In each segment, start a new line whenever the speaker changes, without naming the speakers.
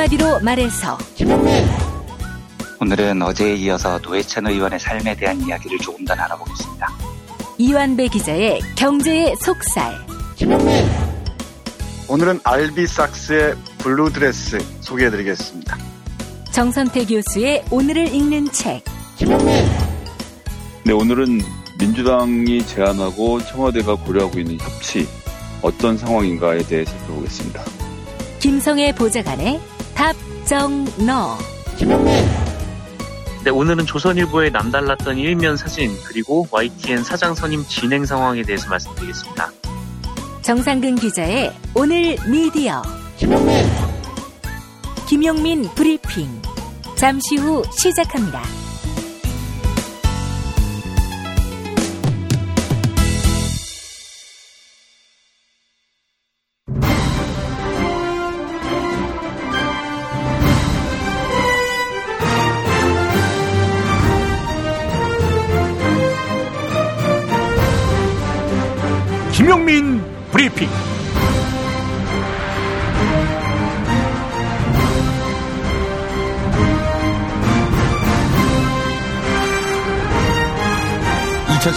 한마디로 말해서
오늘은 어제에 이어서 노회찬 의원의 삶에 대한 이야기를 조금 더 나눠보겠습니다.
이완배 기자의 경제의 속살
오늘은 알비 삭스의 블루드레스 소개해드리겠습니다.
정선태 교수의 오늘을 읽는 책
네, 오늘은 민주당이 제안하고 청와대가 고려하고 있는 협치 어떤 상황인가에 대해 살펴보겠습니다.
김성애 보좌관의 답정너.
네, 오늘은 조선일보에 남달랐던 일면 사진 그리고 YTN 사장 선임 진행 상황에 대해서 말씀드리겠습니다.
정상근 기자의 오늘 미디어. 김용민 브리핑. 잠시 후 시작합니다.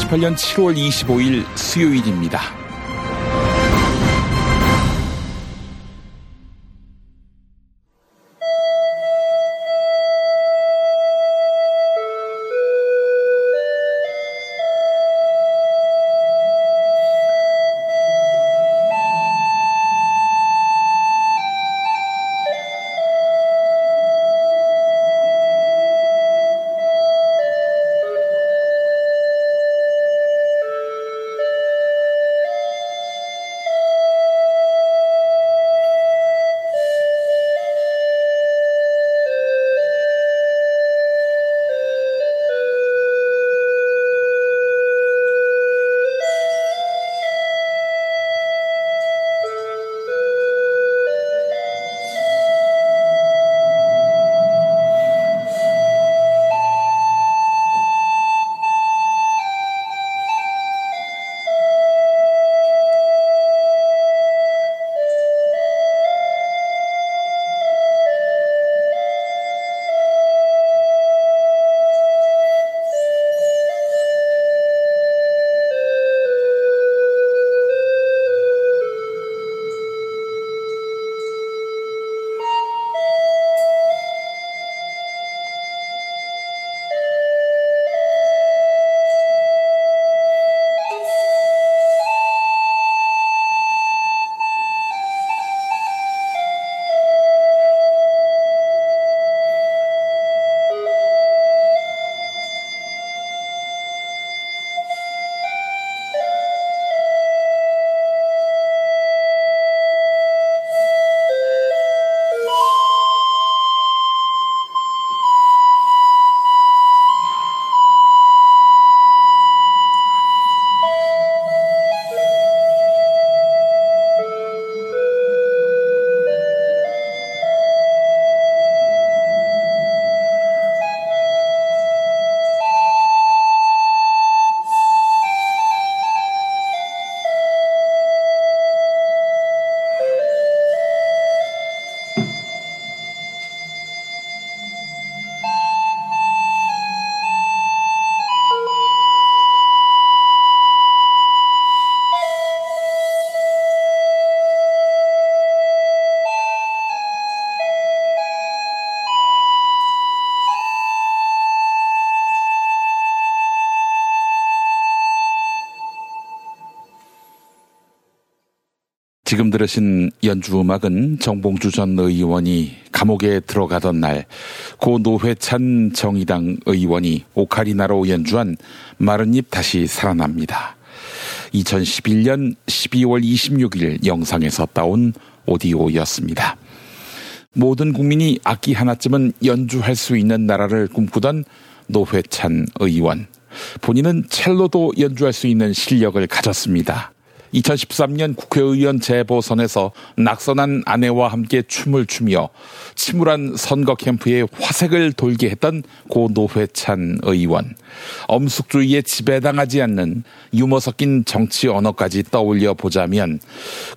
(2018년 7월 25일) 수요일입니다. 지금 들으신 연주 음악은 정봉주 전 의원이 감옥에 들어가던 날, 고 노회찬 정의당 의원이 오카리나로 연주한 마른 잎 다시 살아납니다. 2011년 12월 26일 영상에서 따온 오디오였습니다. 모든 국민이 악기 하나쯤은 연주할 수 있는 나라를 꿈꾸던 노회찬 의원. 본인은 첼로도 연주할 수 있는 실력을 가졌습니다. 2013년 국회의원 재보선에서 낙선한 아내와 함께 춤을 추며 침울한 선거 캠프에 화색을 돌게 했던 고 노회찬 의원. 엄숙주의에 지배당하지 않는 유머 섞인 정치 언어까지 떠올려 보자면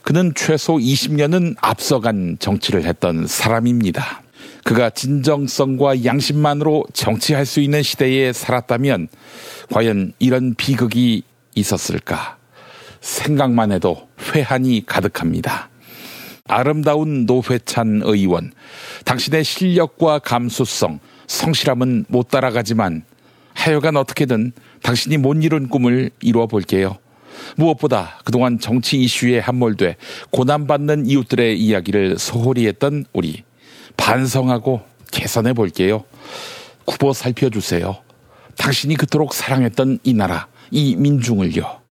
그는 최소 20년은 앞서간 정치를 했던 사람입니다. 그가 진정성과 양심만으로 정치할 수 있는 시대에 살았다면 과연 이런 비극이 있었을까? 생각만 해도 회한이 가득합니다. 아름다운 노회찬 의원, 당신의 실력과 감수성, 성실함은 못 따라가지만 하여간 어떻게든 당신이 못 이룬 꿈을 이루어 볼게요. 무엇보다 그동안 정치 이슈에 함몰돼 고난받는 이웃들의 이야기를 소홀히 했던 우리 반성하고 개선해 볼게요. 굽어 살펴주세요. 당신이 그토록 사랑했던 이 나라, 이 민중을요.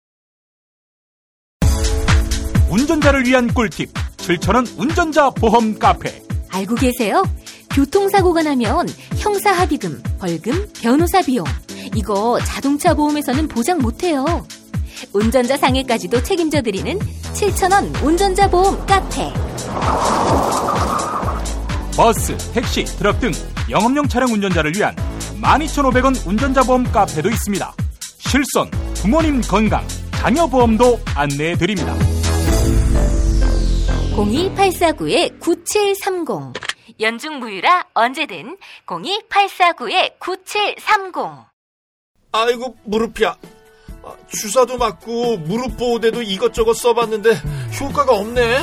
운전자를 위한 꿀팁 7천원 운전자 보험 카페
알고 계세요? 교통사고가 나면 형사합의금, 벌금, 변호사 비용 이거 자동차 보험에서는 보장 못해요. 운전자 상해까지도 책임져 드리는 7천원 운전자 보험 카페.
버스, 택시, 트럭 등 영업용 차량 운전자를 위한 12,500원 운전자 보험 카페도 있습니다. 실손, 부모님 건강, 자녀 보험도 안내해 드립니다.
02849-9730 연중 무휴라 언제든 02849-9730
아이고 무릎이야. 아, 주사도 맞고 무릎 보호대도 이것저것 써봤는데 효과가 없네.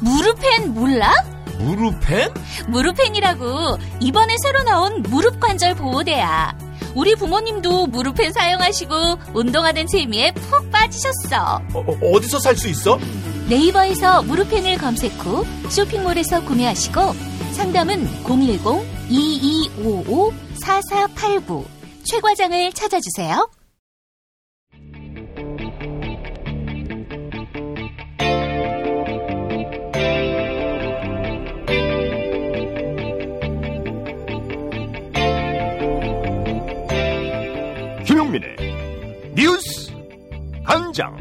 무릎펜 몰라?
무릎펜?
무릎펜이라고 이번에 새로 나온 무릎 관절 보호대야. 우리 부모님도 무릎펜 사용하시고 운동하는 재미에 푹 빠지셨어.
어, 디서 살 수 있어?
네이버에서 무릎펜을 검색 후 쇼핑몰에서 구매하시고 상담은 010-2255-4489 최 과장을 찾아주세요.
간장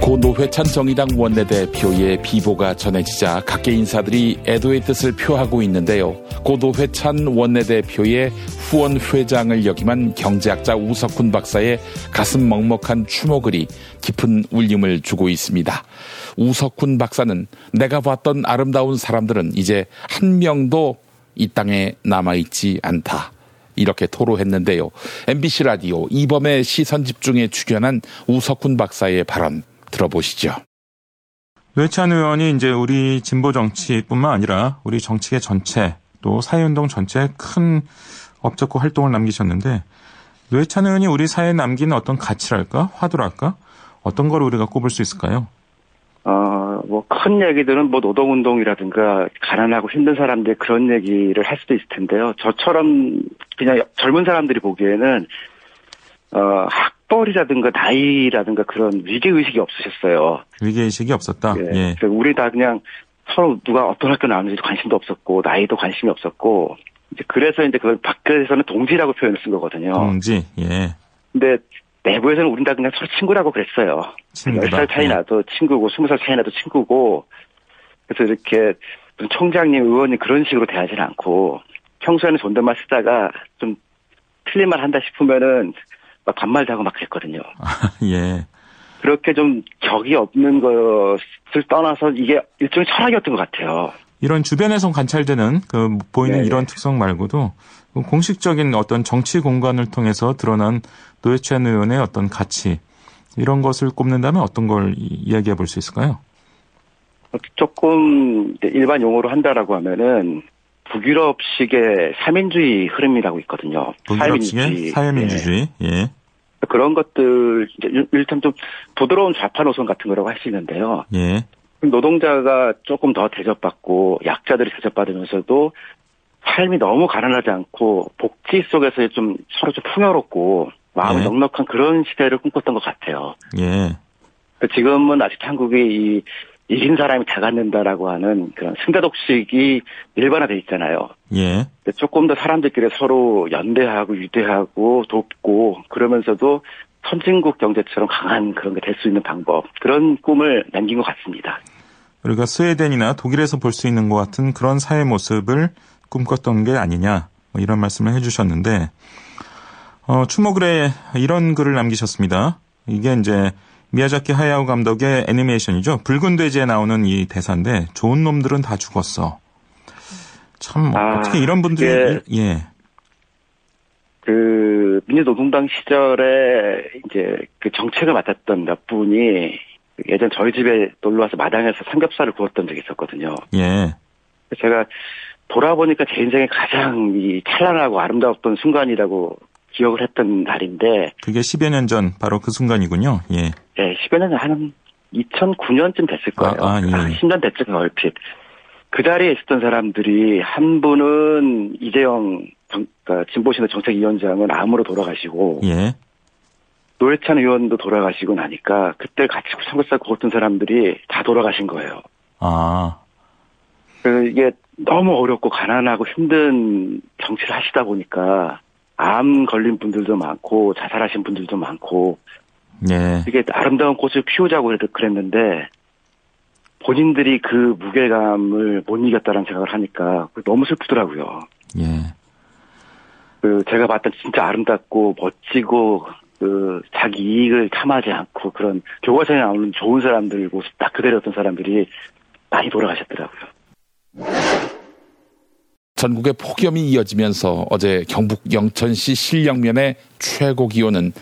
고 노회찬 정의당 원내대표의 비보가 전해지자 각계 인사들이 애도의 뜻을 표하고 있는데요. 고 노회찬 원내대표의 후원 회장을 역임한 경제학자 우석훈 박사의 가슴 먹먹한 추모글이 깊은 울림을 주고 있습니다. 우석훈 박사는 내가 봤던 아름다운 사람들은 이제 한 명도 이 땅에 남아있지 않다. 이렇게 토로했는데요. MBC 라디오 이범의 시선 집중에 출연한 우석훈 박사의 발언 들어보시죠.
노회찬 의원이 이제 우리 진보 정치뿐만 아니라 우리 정치계 전체 또 사회운동 전체에 큰 업적과 활동을 남기셨는데 노회찬 의원이 우리 사회에 남기는 어떤 가치랄까 화두랄까 어떤 걸 우리가 꼽을 수 있을까요?
어, 뭐, 큰 얘기들은 뭐, 노동운동이라든가, 가난하고 힘든 사람들 그런 얘기를 할 수도 있을 텐데요. 저처럼 그냥 젊은 사람들이 보기에는, 어, 학벌이라든가 나이라든가 그런 위계의식이 없으셨어요.
위계의식이 없었다?
예.
예.
우리 다 그냥 서로 누가 어떤 학교 나왔는지 관심도 없었고, 나이도 관심이 없었고, 이제 그래서 이제 그걸 밖에서는 동지라고 표현을 쓴 거거든요.
동지, 예.
근데 내부에서는 우린 다 그냥 서로 친구라고 그랬어요.
친구다.
10살 차이
예.
나도 친구고 20살 차이 나도 친구고 그래서 이렇게 무슨 총장님 의원님 그런 식으로 대하지는 않고 평소에는 존댓말 쓰다가 좀 틀린 말 한다 싶으면은 막 반말도 하고 막 그랬거든요.
예.
그렇게 좀 격이 없는 것을 떠나서 이게 일종의 철학이었던 것 같아요.
이런 주변에서 관찰되는 그 보이는
네네.
이런 특성 말고도 그 공식적인 어떤 정치 공간을 통해서 드러난 노회찬 의원의 어떤 가치 이런 것을 꼽는다면 어떤 걸 이- 이야기해 볼 수 있을까요?
조금 일반 용어로 한다라고 하면은 북유럽식의 사민주의 흐름이라고 있거든요.
북유럽식의 사회민주주의. 예.
그런 것들 이제 일- 일단 좀 부드러운 좌파 노선 같은 거라고 할수 있는데요.
예.
노동자가 조금 더 대접받고 약자들이 대접받으면서도 삶이 너무 가난하지 않고 복지 속에서 좀 서로 좀 풍요롭고 마음이
네.
넉넉한 그런 시대를 꿈꿨던 것 같아요.
예.
지금은 아직 한국이 이, 이긴 사람이 다 갖는다라고 하는 그런 승자독식이 일반화돼 있잖아요.
예.
조금 더 사람들끼리 서로 연대하고 유대하고 돕고 그러면서도 선진국 경제처럼 강한 그런 게 될 수 있는 방법 그런 꿈을 남긴 것 같습니다.
우리가 스웨덴이나 독일에서 볼 수 있는 것 같은 그런 사회 모습을 꿈꿨던 게 아니냐 뭐 이런 말씀을 해주셨는데 어, 추모글에 이런 글을 남기셨습니다. 이게 이제 미야자키 하야오 감독의 애니메이션이죠. 붉은 돼지에 나오는 이 대사인데 좋은 놈들은 다 죽었어. 참
아,
어떻게 이런 분들이 예.
그 민주노동당 시절에 이제 그 정책을 맡았던 몇 분이 예전 저희 집에 놀러 와서 마당에서 삼겹살을 구웠던 적이 있었거든요.
예.
제가 돌아보니까 제 인생에 가장 이 찬란하고 아름다웠던 순간이라고 기억을 했던 날인데,
그게 10여 년 전 바로 그 순간이군요. 예.
예, 10여 년은 한 2009년쯤 됐을 거예요.
아, 아, 예.
10년 됐죠, 얼핏. 그 자리에 있었던 사람들이 한 분은 이재영 정, 그러니까 진보신의 정책위원장은 암으로 돌아가시고
예.
노회찬 의원도 돌아가시고 나니까 그때 같이 삼겹살 구웠던 사람들이 다 돌아가신 거예요.
아.
그 이게 너무 어렵고 가난하고 힘든 정치를 하시다 보니까 암 걸린 분들도 많고 자살하신 분들도 많고
예.
이게 아름다운 꽃을 피우자고 그랬- 그랬는데 본인들이 그 무게감을 못 이겼다는 생각을 하니까 너무 슬프더라고요.
예.
그 제가 봤던 진짜 아름답고 멋지고 그 자기 이익을 탐하지 않고 그런 교과서에 나오는 좋은 사람들 모습 딱 그대로였던 사람들이 많이 돌아가셨더라고요.
전국에 폭염이 이어지면서 어제 경북 영천시 실령면의 최고 기온은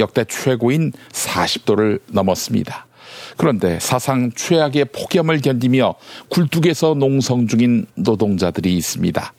역대 최고인 40도를 넘었습니다. 그런데 사상 최악의 폭염을 견디며 굴뚝에서 농성 중인 노동자들이 있습니다.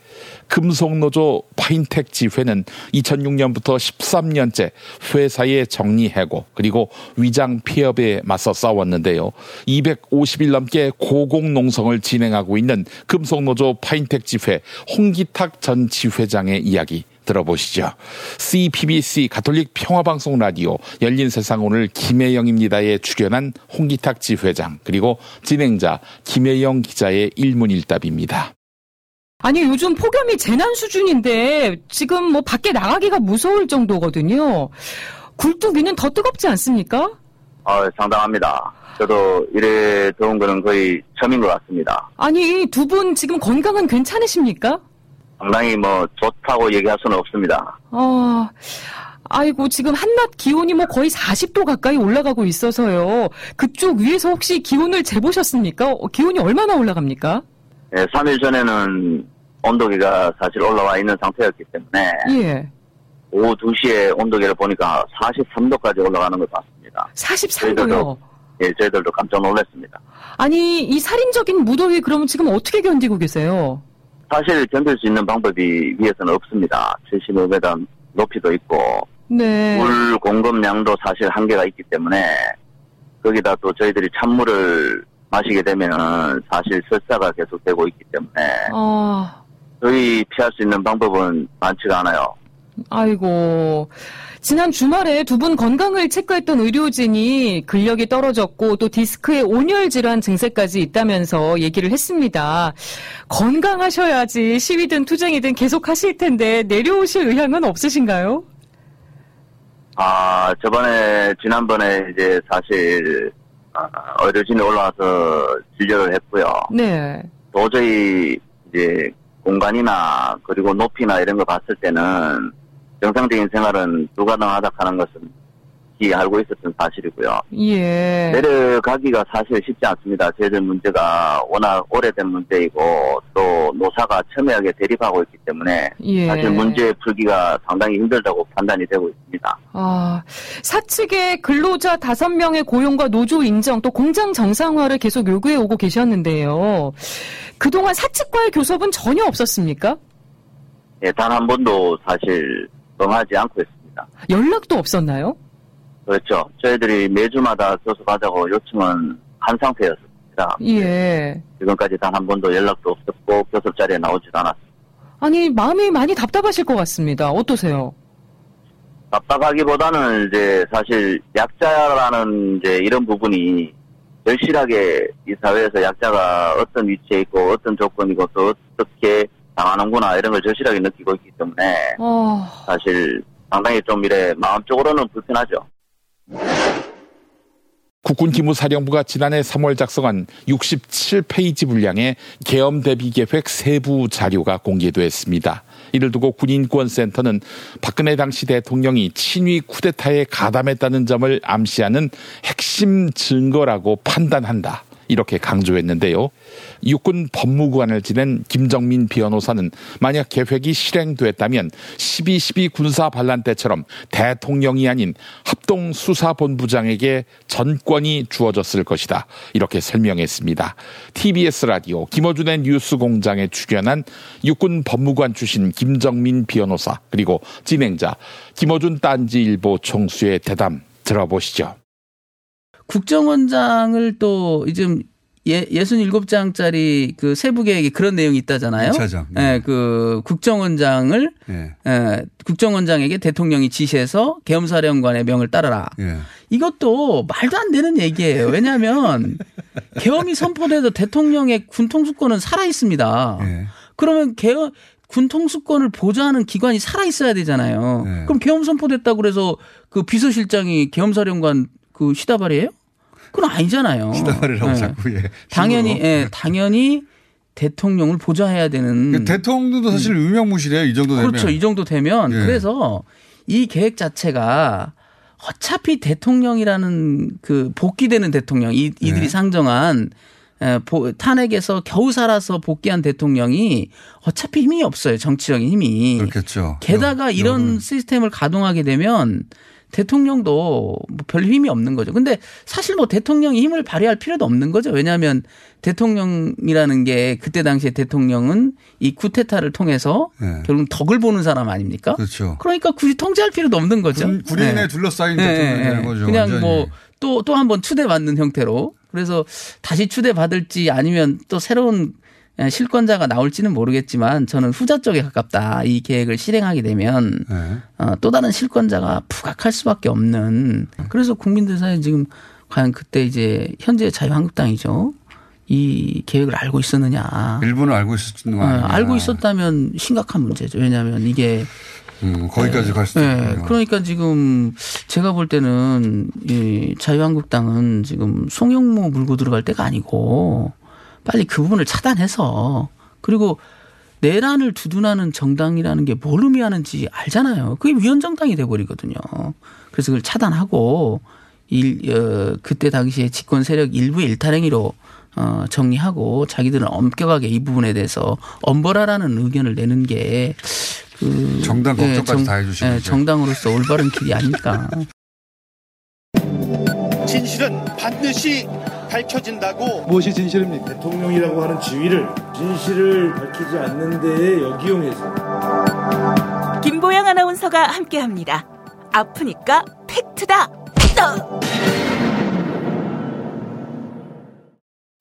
금속노조 파인텍 지회는 2006년부터 13년째 회사의 정리해고 그리고 위장 폐업에 맞서 싸웠는데요. 250일 넘게 고공농성을 진행하고 있는 금속노조 파인텍 지회 홍기탁 전 지회장의 이야기 들어보시죠. CPBC 가톨릭 평화방송 라디오 열린 세상 오늘 김혜영입니다에 출연한 홍기탁 지회장 그리고 진행자 김혜영 기자의 일문일답입니다.
아니 요즘 폭염이 재난 수준인데 지금 뭐 밖에 나가기가 무서울 정도거든요. 굴뚝 위는 더 뜨겁지 않습니까?
아, 상당합니다. 저도 이래 더운 거는 거의 처음인 것 같습니다.
아니 두 분 지금 건강은 괜찮으십니까?
상당히 뭐 좋다고 얘기할 수는 없습니다.
아, 아이고 지금 한낮 기온이 뭐 거의 40도 가까이 올라가고 있어서요. 그쪽 위에서 혹시 기온을 재보셨습니까? 어, 기온이 얼마나 올라갑니까?
예, 3일 전에는 온도계가 사실 올라와 있는 상태였기 때문에
예,
오후 2시에 온도계를 보니까 43도까지 올라가는 걸 봤습니다.
43도요.
예, 저희들도 깜짝 놀랐습니다.
아니 이 살인적인 무더위 그럼 지금 어떻게 견디고 계세요?
사실 견딜 수 있는 방법이 위에서는 없습니다. 75m 높이도 있고
네.
물 공급량도 사실 한계가 있기 때문에 거기다 또 저희들이 찬물을 마시게 되면 사실 설사가 계속되고 있기 때문에
아,
저희 피할 수 있는 방법은 많지가 않아요.
아이고. 지난 주말에 두 분 건강을 체크했던 의료진이 근력이 떨어졌고 또 디스크에 온열 질환 증세까지 있다면서 얘기를 했습니다. 건강하셔야지 시위든 투쟁이든 계속 하실 텐데 내려오실 의향은 없으신가요?
아 저번에 지난번에 이제 사실 아, 의료진이 올라와서 진료를 했고요.
네.
도저히 이제 공간이나 그리고 높이나 이런 거 봤을 때는 정상적인 생활은 불가능하다 하는 것은 이 알고 있었던 사실이고요.
예.
내려가기가 사실 쉽지 않습니다. 저희들 문제가 워낙 오래된 문제이고 또 노사가 첨예하게 대립하고 있기 때문에
예.
사실 문제 풀기가 상당히 힘들다고 판단이 되고 있습니다.
아, 사측의 근로자 다섯 명의 고용과 노조 인정 또 공장 정상화를 계속 요구해 오고 계셨는데요. 그동안 사측과의 교섭은 전혀 없었습니까?
예, 단 한 번도 사실 응하지 않고 있습니다.
연락도 없었나요?
그렇죠. 저희들이 매주마다 교섭하자고 요청은 한 상태였습니다.
예.
지금까지 단 한 번도 연락도 없었고 교섭 자리에 나오지도 않았습니다.
아니, 마음이 많이 답답하실 것 같습니다. 어떠세요?
답답하기보다는 이제 사실 약자라는 이제 이런 부분이 절실하게 이 사회에서 약자가 어떤 위치에 있고 어떤 조건이고 또 어떻게 당하는구나 이런 걸 절실하게 느끼고 있기 때문에
어,
사실 상당히 좀 이래 마음적으로는 불편하죠.
국군기무사령부가 지난해 3월 작성한 67페이지 분량의 계엄 대비 계획 세부 자료가 공개됐습니다. 이를 두고 군인권센터는 박근혜 당시 대통령이 친위 쿠데타에 가담했다는 점을 암시하는 핵심 증거라고 판단한다. 이렇게 강조했는데요. 육군 법무관을 지낸 김정민 변호사는 만약 계획이 실행됐다면 12.12 군사 반란 때처럼 대통령이 아닌 합동 수사본부장에게 전권이 주어졌을 것이다. 이렇게 설명했습니다. TBS 라디오 김어준의 뉴스 공장에 출연한 육군 법무관 출신 김정민 변호사 그리고 진행자 김어준 딴지일보 총수의 대담 들어보시죠.
국정원장을 또 이제 예, 67장짜리 그 세부 계획에 그런 내용이 있다잖아요.
이차장.
예, 그 국정원장을
예.
예, 국정원장에게 대통령이 지시해서 계엄사령관의 명을 따르라.
예.
이것도 말도 안 되는 얘기예요. 왜냐하면 계엄이 선포돼도 대통령의 군 통수권은 살아 있습니다.
예.
그러면 계엄 군 통수권을 보좌하는 기관이 살아 있어야 되잖아요.
네.
그럼 계엄 선포됐다고 그래서 그 비서실장이 계엄사령관 그 시다발이에요? 그건 아니잖아요.
시다발이라고
네.
자꾸 예.
당연히. 예, 당연히 대통령을 보좌해야 되는
그 대통령도 사실 유명무실해요. 이 정도 되면.
음. 그렇죠. 이 정도 되면
예.
그래서 이 계획 자체가 어차피 대통령이라는 그 복귀되는 대통령 이, 이들이
네.
상정한 탄핵에서 겨우 살아서 복귀한 대통령이 어차피 힘이 없어요. 정치적인 힘이.
그렇겠죠.
게다가 이런 시스템을 가동하게 되면 대통령도 뭐별 힘이 없는 거죠. 근데 사실 뭐 대통령이 힘을 발휘할 필요도 없는 거죠. 왜냐하면 대통령이라는 게 그때 당시에 대통령은 이 쿠데타를 통해서
네.
결국 덕을 보는 사람 아닙니까?
그렇죠.
그러니까 굳이 통제할 필요도 없는 거죠.
군- 군인에
네.
둘러싸인
네,
대통령이
네,
되는
네.
거죠.
그냥
완전히.
뭐 또 또 한 번 추대받는 형태로 그래서 다시 추대받을지 아니면 또 새로운 예, 실권자가 나올지는 모르겠지만 저는 후자 쪽에 가깝다. 이 계획을 실행하게 되면
네.
어, 또 다른 실권자가 부각할 수밖에 없는 그래서 국민들 사이에 지금 과연 그때 이제 현재 자유한국당이죠. 이 계획을 알고 있었느냐.
일부는 알고 있었는 거
어,
아니냐.
알고 있었다면 심각한 문제죠. 왜냐하면 이게
음, 거기까지 갈 수도
네,
있군요.
그러니까 지금 제가 볼 때는 이 자유한국당은 지금 송영무 물고 들어갈 때가 아니고 빨리 그 부분을 차단해서 그리고 내란을 두둔하는 정당이라는 게 뭘 의미하는지 알잖아요. 그게 위헌정당이 돼버리거든요. 그래서 그걸 차단하고 일, 어, 그때 당시에 집권 세력 일부의 일탈행위로 어, 정리하고 자기들은 엄격하게 이 부분에 대해서 엄벌하라는 의견을 내는 게 그,
정당
예,
걱정까지 다 해주시는
예. 정당으로서 올바른 길이 아닐까.
진실은 반드시 밝혀진다고
무엇이 진실입니까? 대통령이라고 하는 지위를 진실을 밝히지 않는 데에 역이용해서
김보영 아나운서가 함께합니다. 아프니까 팩트다.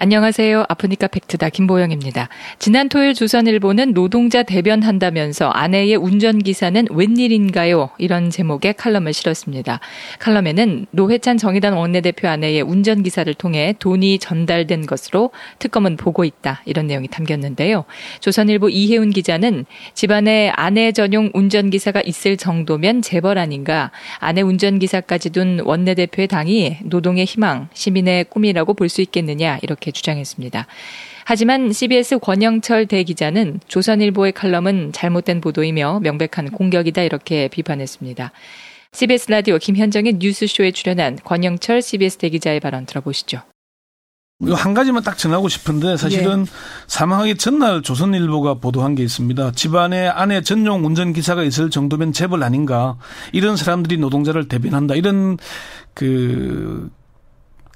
안녕하세요. 아프니까 팩트다. 김보영입니다. 지난 토요일 조선일보는 노동자 대변한다면서 아내의 운전기사는 웬일인가요? 이런 제목의 칼럼을 실었습니다. 칼럼에는 노회찬 정의당 원내대표 아내의 운전기사를 통해 돈이 전달된 것으로 특검은 보고 있다. 이런 내용이 담겼는데요. 조선일보 이혜훈 기자는 집안에 아내 전용 운전기사가 있을 정도면 재벌 아닌가. 아내 운전기사까지 둔 원내대표의 당이 노동의 희망, 시민의 꿈이라고 볼 수 있겠느냐. 이렇게 주장했습니다. 하지만 CBS 권영철 대기자는 조선일보의 칼럼은 잘못된 보도이며 명백한 공격이다 이렇게 비판했습니다. CBS 라디오 김현정의 뉴스쇼에 출연한 권영철 CBS 대기자의 발언 들어보시죠.
이거 한 가지만 딱 전하고 싶은데 사실은 사망하기 전날 조선일보가 보도한 게 있습니다. 집안에 아내 전용 운전기사가 있을 정도면 재벌 아닌가. 이런 사람들이 노동자를 대변한다. 이런 그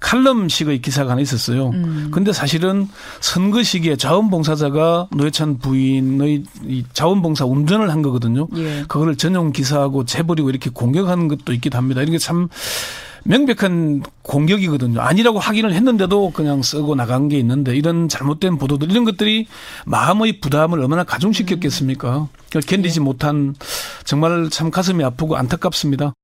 칼럼식의 기사가 하나 있었어요.
음.
근데 사실은 선거 시기에 자원봉사자가 노회찬 부인의 이 자원봉사 운전을 한 거거든요.
예.
그거를 전용 기사하고 재벌이고 이렇게 공격하는 것도 있기도 합니다. 이게 참 명백한 공격이거든요. 아니라고 확인을 했는데도 그냥 쓰고 나간 게 있는데 이런 잘못된 보도들 이런 것들이 마음의 부담을 얼마나 가중시켰겠습니까? 그걸 견디지 못한 정말 참 가슴이 아프고 안타깝습니다.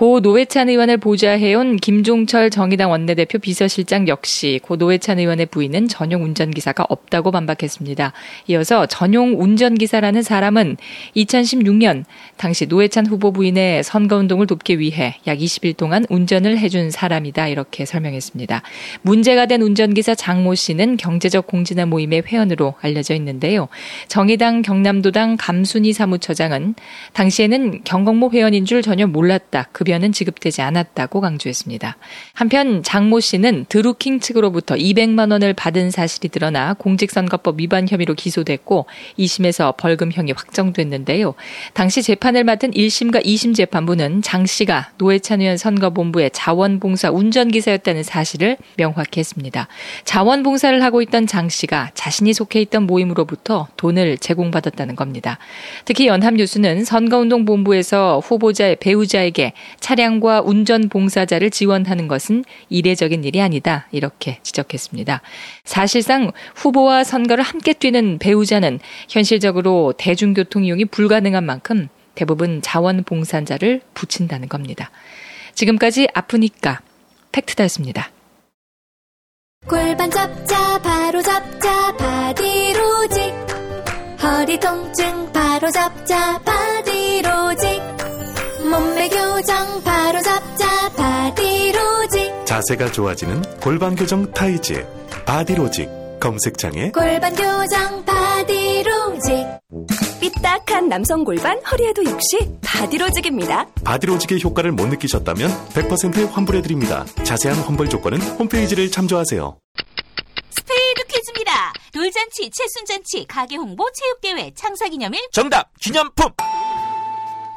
고 노회찬 의원을 보좌해온 김종철 정의당 원내대표 비서실장 역시 고 노회찬 의원의 부인은 전용 운전기사가 없다고 반박했습니다. 이어서 전용 운전기사라는 사람은 2016년 당시 노회찬 후보 부인의 선거운동을 돕기 위해 약 20일 동안 운전을 해준 사람이다 이렇게 설명했습니다. 문제가 된 운전기사 장모 씨는 경제적 공진화 모임의 회원으로 알려져 있는데요. 정의당 경남도당 감순희 사무처장은 당시에는 경공모 회원인 줄 전혀 몰랐다. 급여 는 지급되지 않았다고 강조했습니다. 한편 장모 씨는 드루킹 측으로부터 200만 원을 받은 사실이 드러나 공직선거법 위반 혐의로 기소됐고 2심에서 벌금형이 확정됐는데요. 당시 재판을 맡은 1심과 2심 재판부는 장 씨가 노회찬 의원 선거본부의 자원봉사 운전기사였다는 사실을 명확히 했습니다. 자원봉사를 하고 있던 장 씨가 자신이 속해 있던 모임으로부터 돈을 제공받았다는 겁니다. 특히 연합뉴스는 선거운동본부에서 후보자의 배우자에게 차량과 운전 봉사자를 지원하는 것은 이례적인 일이 아니다. 이렇게 지적했습니다. 사실상 후보와 선거를 함께 뛰는 배우자는 현실적으로 대중교통 이용이 불가능한 만큼 대부분 자원봉사자를 붙인다는 겁니다. 지금까지 아프니까 팩트다였습니다.
골반 잡자 바로 잡자 바디로직 허리 통증 바로 잡자 바디로직 몸매 교정 바로 잡자 바디로직
자세가 좋아지는 골반 교정 타이즈 바디로직 검색창에
골반 교정 바디로직
삐딱한 남성 골반 허리에도 역시 바디로직입니다.
바디로직의 효과를 못 느끼셨다면 100% 환불해드립니다. 자세한 환불 조건은 홈페이지를 참조하세요.
스피드 퀴즈입니다. 돌잔치, 칠순잔치, 가게 홍보, 체육대회, 창사기념일.
정답 기념품.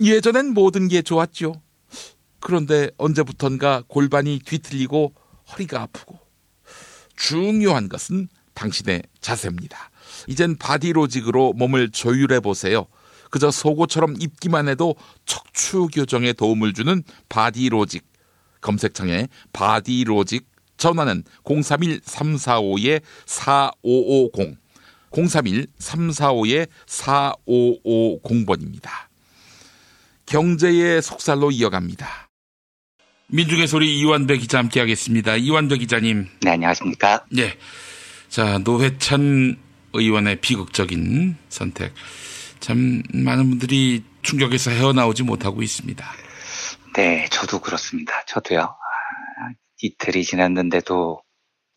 예전엔 모든 게 좋았죠. 그런데 언제부턴가 골반이 뒤틀리고 허리가 아프고 중요한 것은 당신의 자세입니다. 이젠 바디로직으로 몸을 조율해 보세요. 그저 속옷처럼 입기만 해도 척추 교정에 도움을 주는 바디로직. 검색창에 바디로직 전화는 031-345-4550 031-345-4550번입니다. 경제의 속살로 이어갑니다. 민중의 소리 이완배 기자 함께 하겠습니다. 이완배 기자님.
네, 안녕하십니까?
네. 자, 노회찬 의원의 비극적인 선택. 참 많은 분들이 충격에서 헤어나오지 못하고 있습니다.
네, 저도 그렇습니다. 저도요. 아, 이틀이 지났는데도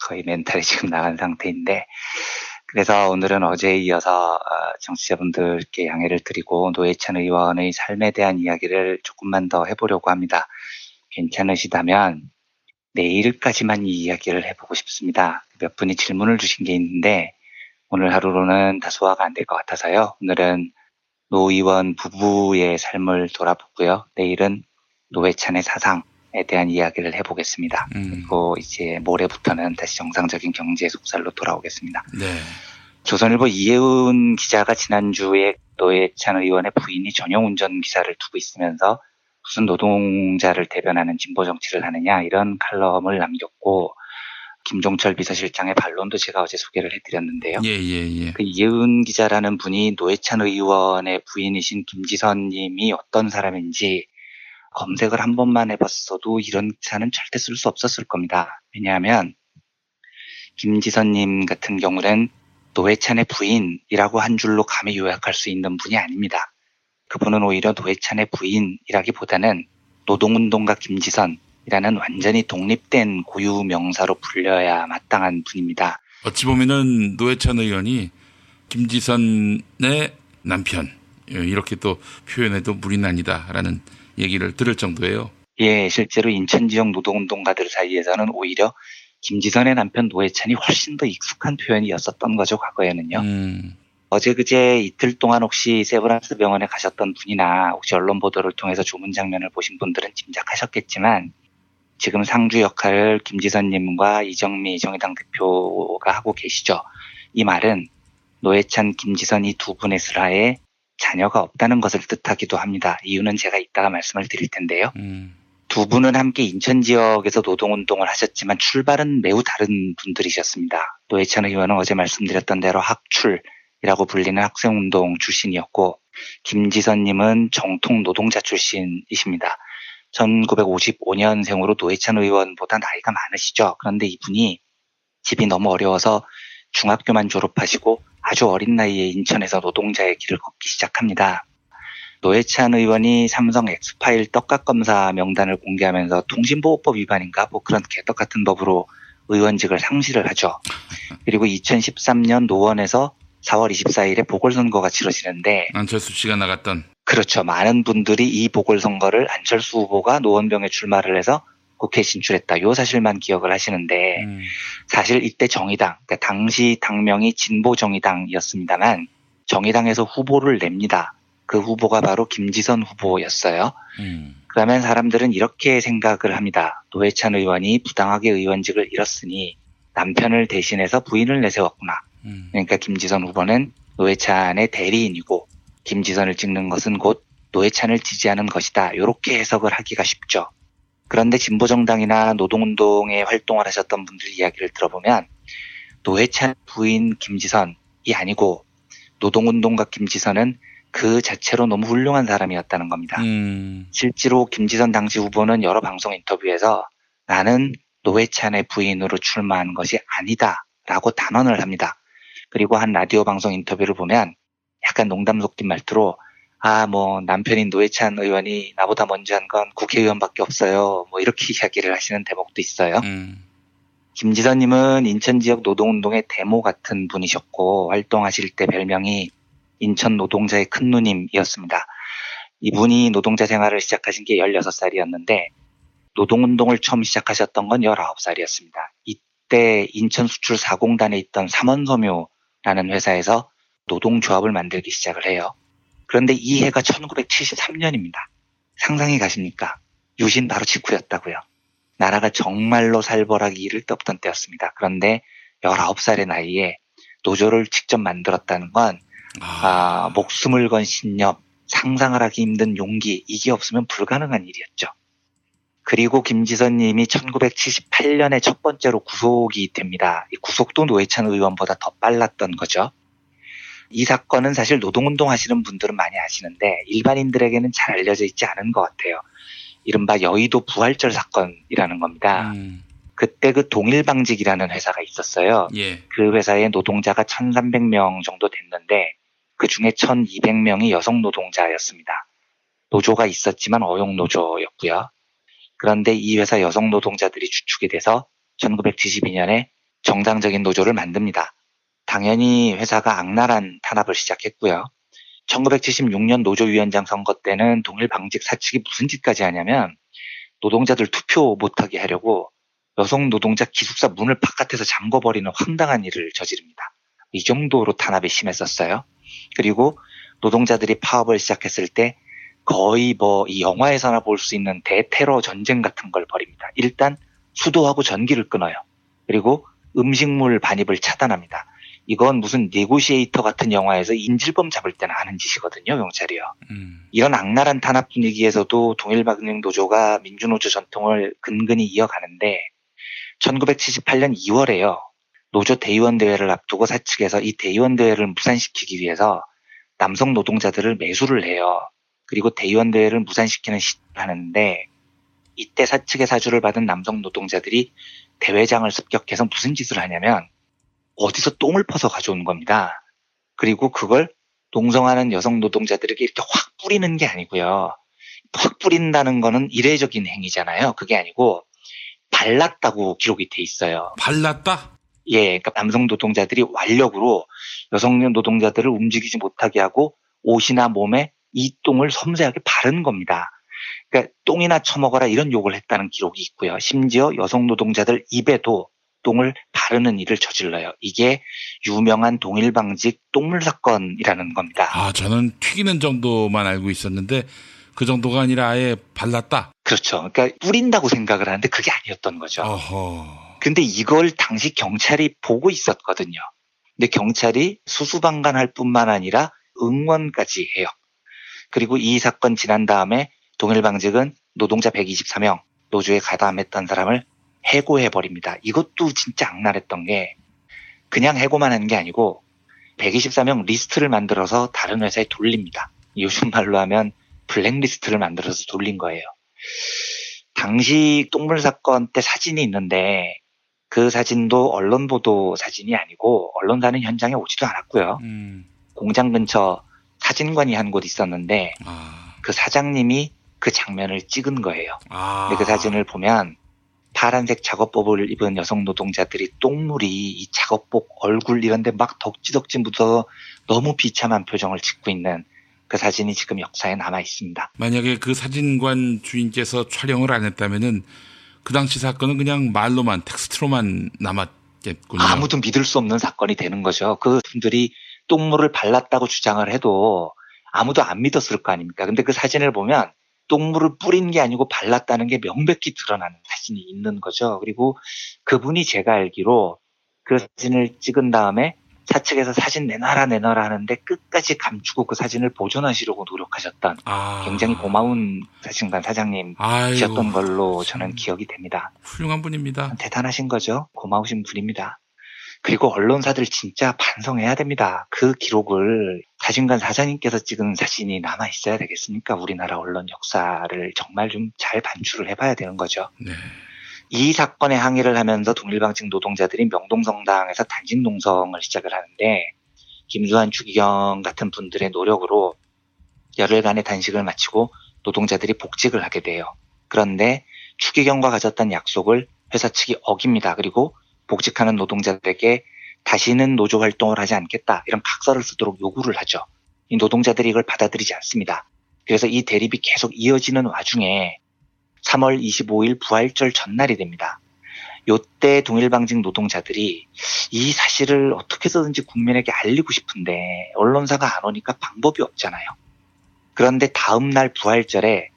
거의 멘탈이 지금 나간 상태인데 그래서 오늘은 어제에 이어서 정치자분들께 양해를 드리고 노회찬 의원의 삶에 대한 이야기를 조금만 더 해보려고 합니다. 괜찮으시다면 내일까지만 이 이야기를 해보고 싶습니다. 몇 분이 질문을 주신 게 있는데 오늘 하루로는 다 소화가 안 될 것 같아서요. 오늘은 노 의원 부부의 삶을 돌아보고요. 내일은 노회찬의 사상에 대한 이야기를 해보겠습니다. 음. 그리고 이제 모레부터는 다시 정상적인 경제 속살로 돌아오겠습니다.
네.
조선일보 이혜훈 기자가 지난주에 노회찬 의원의 부인이 전용 운전 기사를 두고 있으면서 무슨 노동자를 대변하는 진보 정치를 하느냐 이런 칼럼을 남겼고 김종철 비서실장의 반론도 제가 어제 소개를 해드렸는데요.
예, 예, 예.
그 이혜은 기자라는 분이 노회찬 의원의 부인이신 김지선님이 어떤 사람인지 검색을 한 번만 해봤어도 이런 기사는 절대 쓸 수 없었을 겁니다. 왜냐하면 김지선님 같은 경우는 노회찬의 부인이라고 한 줄로 감히 요약할 수 있는 분이 아닙니다. 그분은 오히려 노회찬의 부인이라기보다는 노동운동가 김지선 이라는 완전히 독립된 고유 명사로 불려야 마땅한 분입니다.
어찌 보면은 노회찬 의원이 김지선의 남편 예, 이렇게 또 표현해도 무리는 아니다라는 얘기를 들을 정도예요.
예, 실제로 인천 지역 노동운동가들 사이에서는 오히려 김지선의 남편 노회찬이 훨씬 더 익숙한 표현이었었던 거죠, 과거에는요.
음.
어제 그제 이틀 동안 혹시 세브란스 병원에 가셨던 분이나 혹시 언론 보도를 통해서 조문 장면을 보신 분들은 짐작하셨겠지만 지금 상주 역할을 김지선님과 이정미 정의당 대표가 하고 계시죠. 이 말은 노회찬, 김지선 이 두 분의 슬하에 자녀가 없다는 것을 뜻하기도 합니다. 이유는 제가 이따가 말씀을 드릴 텐데요.
음.
두 분은 함께 인천 지역에서 노동운동을 하셨지만 출발은 매우 다른 분들이셨습니다. 노회찬 의원은 어제 말씀드렸던 대로 학출이라고 불리는 학생운동 출신이었고 김지선님은 정통 노동자 출신이십니다. 1955년생으로 노회찬 의원보다 나이가 많으시죠. 그런데 이분이 집이 너무 어려워서 중학교만 졸업하시고 아주 어린 나이에 인천에서 노동자의 길을 걷기 시작합니다. 노회찬 의원이 삼성 엑스파일 떡값 검사 명단을 공개하면서 통신보호법 위반인가 뭐 그런 개떡 같은 법으로 의원직을 상실을 하죠. 그리고 2013년 노원에서 4월 24일에 보궐선거가 치러지는데
안철수 씨가 나갔던
그렇죠. 많은 분들이 이 보궐선거를 안철수 후보가 노원병에 출마를 해서 국회에 진출했다. 요 사실만 기억을 하시는데
음.
사실 이때 정의당, 그러니까 당시 당명이 진보 정의당이었습니다만 정의당에서 후보를 냅니다. 그 후보가 바로 김지선 후보였어요.
음.
그러면 사람들은 이렇게 생각을 합니다. 노회찬 의원이 부당하게 의원직을 잃었으니 남편을 대신해서 부인을 내세웠구나.
음.
그러니까 김지선 후보는 노회찬의 대리인이고 김지선을 찍는 것은 곧 노회찬을 지지하는 것이다. 이렇게 해석을 하기가 쉽죠. 그런데 진보정당이나 노동운동에 활동을 하셨던 분들 이야기를 들어보면 노회찬 부인 김지선이 아니고 노동운동가 김지선은 그 자체로 너무 훌륭한 사람이었다는 겁니다.
음.
실제로 김지선 당시 후보는 여러 방송 인터뷰에서 나는 노회찬의 부인으로 출마한 것이 아니다라고 단언을 합니다. 그리고 한 라디오 방송 인터뷰를 보면 약간 농담 섞인 말투로 아, 뭐, 남편인 노회찬 의원이 나보다 먼저 한 건 국회의원밖에 없어요. 뭐, 이렇게 이야기를 하시는 대목도 있어요.
음.
김지선님은 인천 지역 노동운동의 데모 같은 분이셨고, 활동하실 때 별명이 인천 노동자의 큰 누님이었습니다. 이분이 노동자 생활을 시작하신 게 16살이었는데, 노동운동을 처음 시작하셨던 건 19살이었습니다. 이때 인천 수출 4공단에 있던 삼원섬유라는 회사에서 노동조합을 만들기 시작을 해요. 그런데 이 해가 1973년입니다. 상상이 가십니까? 유신 바로 직후였다고요. 나라가 정말로 살벌하기 이를 데 없던 때였습니다. 그런데 19살의 나이에 노조를 직접 만들었다는 건 아, 목숨을 건 신념, 상상을 하기 힘든 용기 이게 없으면 불가능한 일이었죠. 그리고 김지선 님이 1978년에 첫 번째로 구속이 됩니다. 이 구속도 노회찬 의원보다 더 빨랐던 거죠. 이 사건은 사실 노동운동 하시는 분들은 많이 아시는데 일반인들에게는 잘 알려져 있지 않은 것 같아요. 이른바 여의도 부활절 사건이라는 겁니다.
음.
그때 그 동일방직이라는 회사가 있었어요.
예.
그 회사에 노동자가 1,300명 정도 됐는데 그 중에 1,200명이 여성 노동자였습니다. 노조가 있었지만 어용 노조였고요. 그런데 이 회사 여성 노동자들이 주축이 돼서 1972년에 정상적인 노조를 만듭니다. 당연히 회사가 악랄한 탄압을 시작했고요. 1976년 노조위원장 선거 때는 동일 방직 사측이 무슨 짓까지 하냐면 노동자들 투표 못하게 하려고 여성 노동자 기숙사 문을 바깥에서 잠궈버리는 황당한 일을 저지릅니다. 이 정도로 탄압이 심했었어요. 그리고 노동자들이 파업을 시작했을 때 거의 뭐 이 영화에서나 볼 수 있는 대테러 전쟁 같은 걸 벌입니다. 일단 수도하고 전기를 끊어요. 그리고 음식물 반입을 차단합니다. 이건 무슨 네고시에이터 같은 영화에서 인질범 잡을 때나 하는 짓이거든요, 경찰이요.
음.
이런 악랄한 탄압 분위기에서도 동일방직 노조가 민주노조 전통을 근근히 이어가는데 1978년 2월에요. 노조 대의원 대회를 앞두고 사측에서 이 대의원 대회를 무산시키기 위해서 남성 노동자들을 매수를 해요. 그리고 대의원 대회를 무산시키는 시도를 하는데 이때 사측의 사주를 받은 남성 노동자들이 대회장을 습격해서 무슨 짓을 하냐면 어디서 똥을 퍼서 가져오는 겁니다. 그리고 그걸 농성하는 여성 노동자들에게 이렇게 확 뿌리는 게 아니고요. 확 뿌린다는 거는 이례적인 행위잖아요. 그게 아니고 발랐다고 기록이 돼 있어요.
발랐다?
예, 그러니까 남성 노동자들이 완력으로 여성 노동자들을 움직이지 못하게 하고 옷이나 몸에 이 똥을 섬세하게 바른 겁니다. 그러니까 똥이나 처먹어라 이런 욕을 했다는 기록이 있고요. 심지어 여성 노동자들 입에도 똥을 바르는 일을 저질러요. 이게 유명한 동일방직 똥물 사건이라는 겁니다.
아, 저는 튀기는 정도만 알고 있었는데 그 정도가 아니라 아예 발랐다.
그렇죠. 그러니까 뿌린다고 생각을 하는데 그게 아니었던 거죠.
어허.
근데 이걸 당시 경찰이 보고 있었거든요. 근데 경찰이 수수방관할 뿐만 아니라 응원까지 해요. 그리고 이 사건 지난 다음에 동일방직은 노동자 124명, 노조에 가담했던 사람을 해고해 버립니다. 이것도 진짜 악랄했던 게 그냥 해고만 한게 아니고 124명 리스트를 만들어서 다른 회사에 돌립니다. 요즘 말로 하면 블랙리스트를 만들어서 돌린 거예요. 당시 똥물 사건 때 사진이 있는데 그 사진도 언론 보도 사진이 아니고 언론사는 현장에 오지도 않았고요.
음.
공장 근처 사진관이 한 곳 있었는데
아.
그 사장님이 그 장면을 찍은 거예요.
아.
근데 그 사진을 보면 파란색 작업복을 입은 여성 노동자들이 똥물이 이 작업복 얼굴 이런 데 막 덕지덕지 묻어서 너무 비참한 표정을 짓고 있는 그 사진이 지금 역사에 남아 있습니다.
만약에 그 사진관 주인께서 촬영을 안 했다면은 그 당시 사건은 그냥 말로만 텍스트로만 남았겠군요.
아무도 믿을 수 없는 사건이 되는 거죠. 그 분들이 똥물을 발랐다고 주장을 해도 아무도 안 믿었을 거 아닙니까? 근데 그 사진을 보면 똥물을 뿌린 게 아니고 발랐다는 게 명백히 드러나는 사진이 있는 거죠. 그리고 그분이 제가 알기로 그 사진을 찍은 다음에 사측에서 사진 내놔라 내놔라 하는데 끝까지 감추고 그 사진을 보존하시려고 노력하셨던
아.
굉장히 고마운 사진관 사장님이셨던 걸로 저는 기억이 됩니다.
훌륭한 분입니다.
대단하신 거죠. 고마우신 분입니다. 그리고 언론사들 진짜 반성해야 됩니다. 그 기록을 사진관 사장님께서 찍은 사진이 남아 있어야 되겠습니까? 우리나라 언론 역사를 정말 좀 잘 반출을 해봐야 되는 거죠.
네.
이 사건에 항의를 하면서 동일방직 노동자들이 명동성당에서 단식 농성을 시작을 하는데 김수환 추기경 같은 분들의 노력으로 열흘간의 단식을 마치고 노동자들이 복직을 하게 돼요. 그런데 추기경과 가졌던 약속을 회사 측이 어깁니다. 그리고 복직하는 노동자들에게 다시는 노조 활동을 하지 않겠다 이런 각서를 쓰도록 요구를 하죠. 이 노동자들이 이걸 받아들이지 않습니다. 그래서 이 대립이 계속 이어지는 와중에 3월 25일 부활절 전날이 됩니다. 요때 동일방직 노동자들이 이 사실을 어떻게 해서든지 국민에게 알리고 싶은데 언론사가 안 오니까 방법이 없잖아요. 그런데 다음 날 부활절에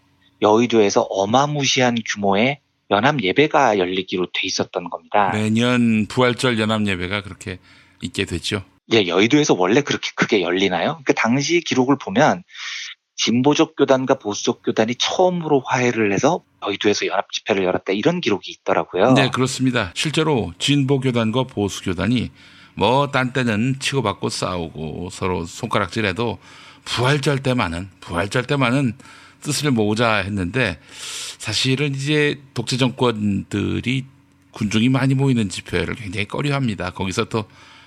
여의도에서 어마무시한 규모의 연합 예배가 열리기로 돼 있었던 겁니다.
매년 부활절 연합 예배가 그렇게 있게 됐죠.
예, 여의도에서 원래 그렇게 크게 열리나요? 그 당시 기록을 보면 진보적 교단과 보수적 교단이 처음으로 화해를 해서 여의도에서 연합 집회를 열었다 이런 기록이 있더라고요.
네, 그렇습니다. 실제로 진보 교단과 보수 교단이 뭐 딴 때는 치고받고 싸우고 서로 손가락질해도 부활절 때만은 부활절 때만은 뜻을 모으자 했는데 사실은 이제 독재 정권들이 군중이 많이 모이는 집회를 굉장히 꺼려합니다. 거기서 또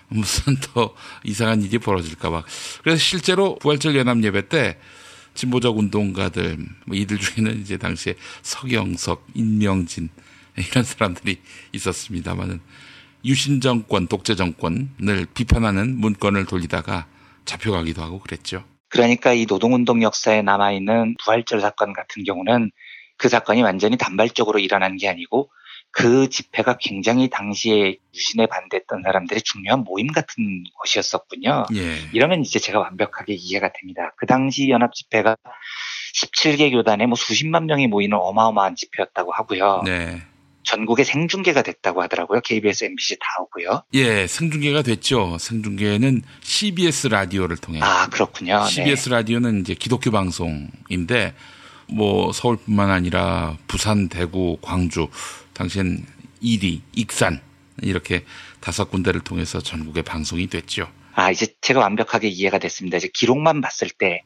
무슨 또 이상한 일이 벌어질까봐. 그래서 실제로 부활절 연합 예배 때 진보적 운동가들 뭐 이들 중에는 이제 당시에 서경석, 인명진 이런 사람들이 있었습니다만은 유신 정권, 독재 정권을 비판하는 문건을 돌리다가 잡혀가기도 하고 그랬죠.
그러니까 이 노동운동 역사에 남아있는 부활절 사건 같은 경우는 그 사건이 완전히 단발적으로 일어난 게 아니고 그 집회가 굉장히 당시에 유신에 반대했던 사람들의 중요한 모임 같은 것이었었군요.
예.
이러면 이제 제가 완벽하게 이해가 됩니다. 그 당시 연합 집회가 17개 교단에 뭐 수십만 명이 모이는 어마어마한 집회였다고 하고요.
네.
전국에 생중계가 됐다고 하더라고요. KBS, MBC 다 오고요.
예, 생중계가 됐죠. 생중계는 CBS 라디오를 통해.
아, 그렇군요. 네.
CBS 라디오는 이제 기독교 방송인데 뭐 서울뿐만 아니라 부산, 대구, 광주, 당시엔 이리, 익산 이렇게 다섯 군데를 통해서 전국에 방송이 됐죠.
아, 이제 제가 완벽하게 이해가 됐습니다. 이제 기록만 봤을 때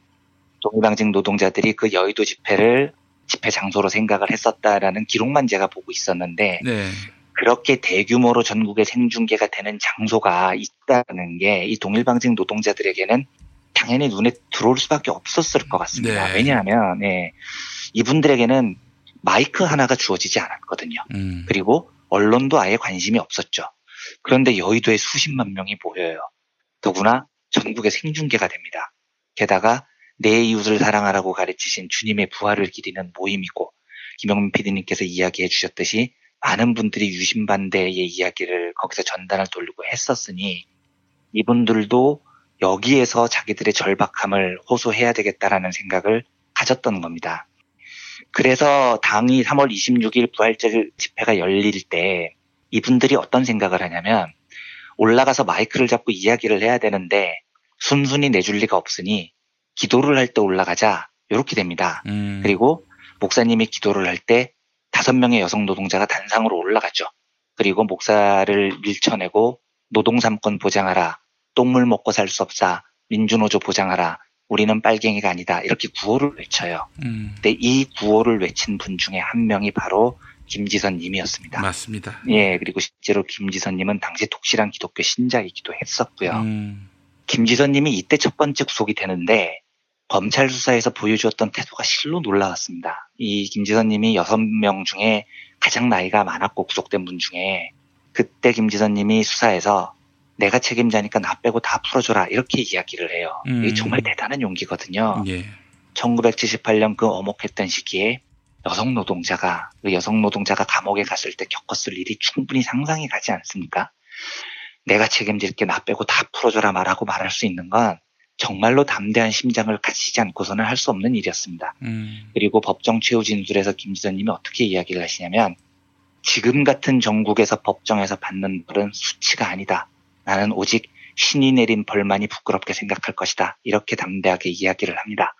동방직 노동자들이 그 여의도 집회를 집회 장소로 생각을 했었다라는 기록만 제가 보고 있었는데
네.
그렇게 대규모로 전국에 생중계가 되는 장소가 있다는 게 이 동일방직 노동자들에게는 당연히 눈에 들어올 수밖에 없었을 것 같습니다.
네.
왜냐하면 네, 이분들에게는 마이크 하나가 주어지지 않았거든요.
음.
그리고 언론도 아예 관심이 없었죠. 그런데 여의도에 수십만 명이 모여요. 더구나 전국에 생중계가 됩니다. 게다가 내 이웃을 사랑하라고 가르치신 주님의 부활을 기리는 모임이고 김영민 PD님께서 이야기해 주셨듯이 많은 분들이 유신 반대의 이야기를 거기서 전단을 돌리고 했었으니 이분들도 여기에서 자기들의 절박함을 호소해야 되겠다라는 생각을 가졌던 겁니다. 그래서 당이 3월 26일 부활절 집회가 열릴 때 이분들이 어떤 생각을 하냐면 올라가서 마이크를 잡고 이야기를 해야 되는데 순순히 내줄 리가 없으니 기도를 할 때 올라가자 이렇게 됩니다.
음.
그리고 목사님이 기도를 할 때 다섯 명의 여성 노동자가 단상으로 올라가죠. 그리고 목사를 밀쳐내고 노동삼권 보장하라, 똥물 먹고 살 수 없사, 민주노조 보장하라, 우리는 빨갱이가 아니다 이렇게 구호를 외쳐요.
음.
근데 이 구호를 외친 분 중에 한 명이 바로 김지선님이었습니다.
맞습니다.
예, 그리고 실제로 김지선님은 당시 독실한 기독교 신자이기도 했었고요.
음.
김지선님이 이때 첫 번째 구속이 되는데 검찰 수사에서 보여주었던 태도가 실로 놀라웠습니다. 이 김지선님이 여섯 명 중에 가장 나이가 많았고 구속된 분 중에 그때 김지선님이 수사에서 내가 책임자니까 나 빼고 다 풀어줘라 이렇게 이야기를 해요.
음.
이게 정말 대단한 용기거든요.
예.
1978년 그 어목했던 시기에 여성 노동자가 그 여성 노동자가 감옥에 갔을 때 겪었을 일이 충분히 상상이 가지 않습니까? 내가 책임질게 나 빼고 다 풀어줘라 말하고 말할 수 있는 건 정말로 담대한 심장을 가지지 않고서는 할 수 없는 일이었습니다.
음.
그리고 법정 최후 진술에서 김지선님이 어떻게 이야기를 하시냐면 지금 같은 전국에서 법정에서 받는 벌은 수치가 아니다. 나는 오직 신이 내린 벌만이 부끄럽게 생각할 것이다. 이렇게 담대하게 이야기를 합니다.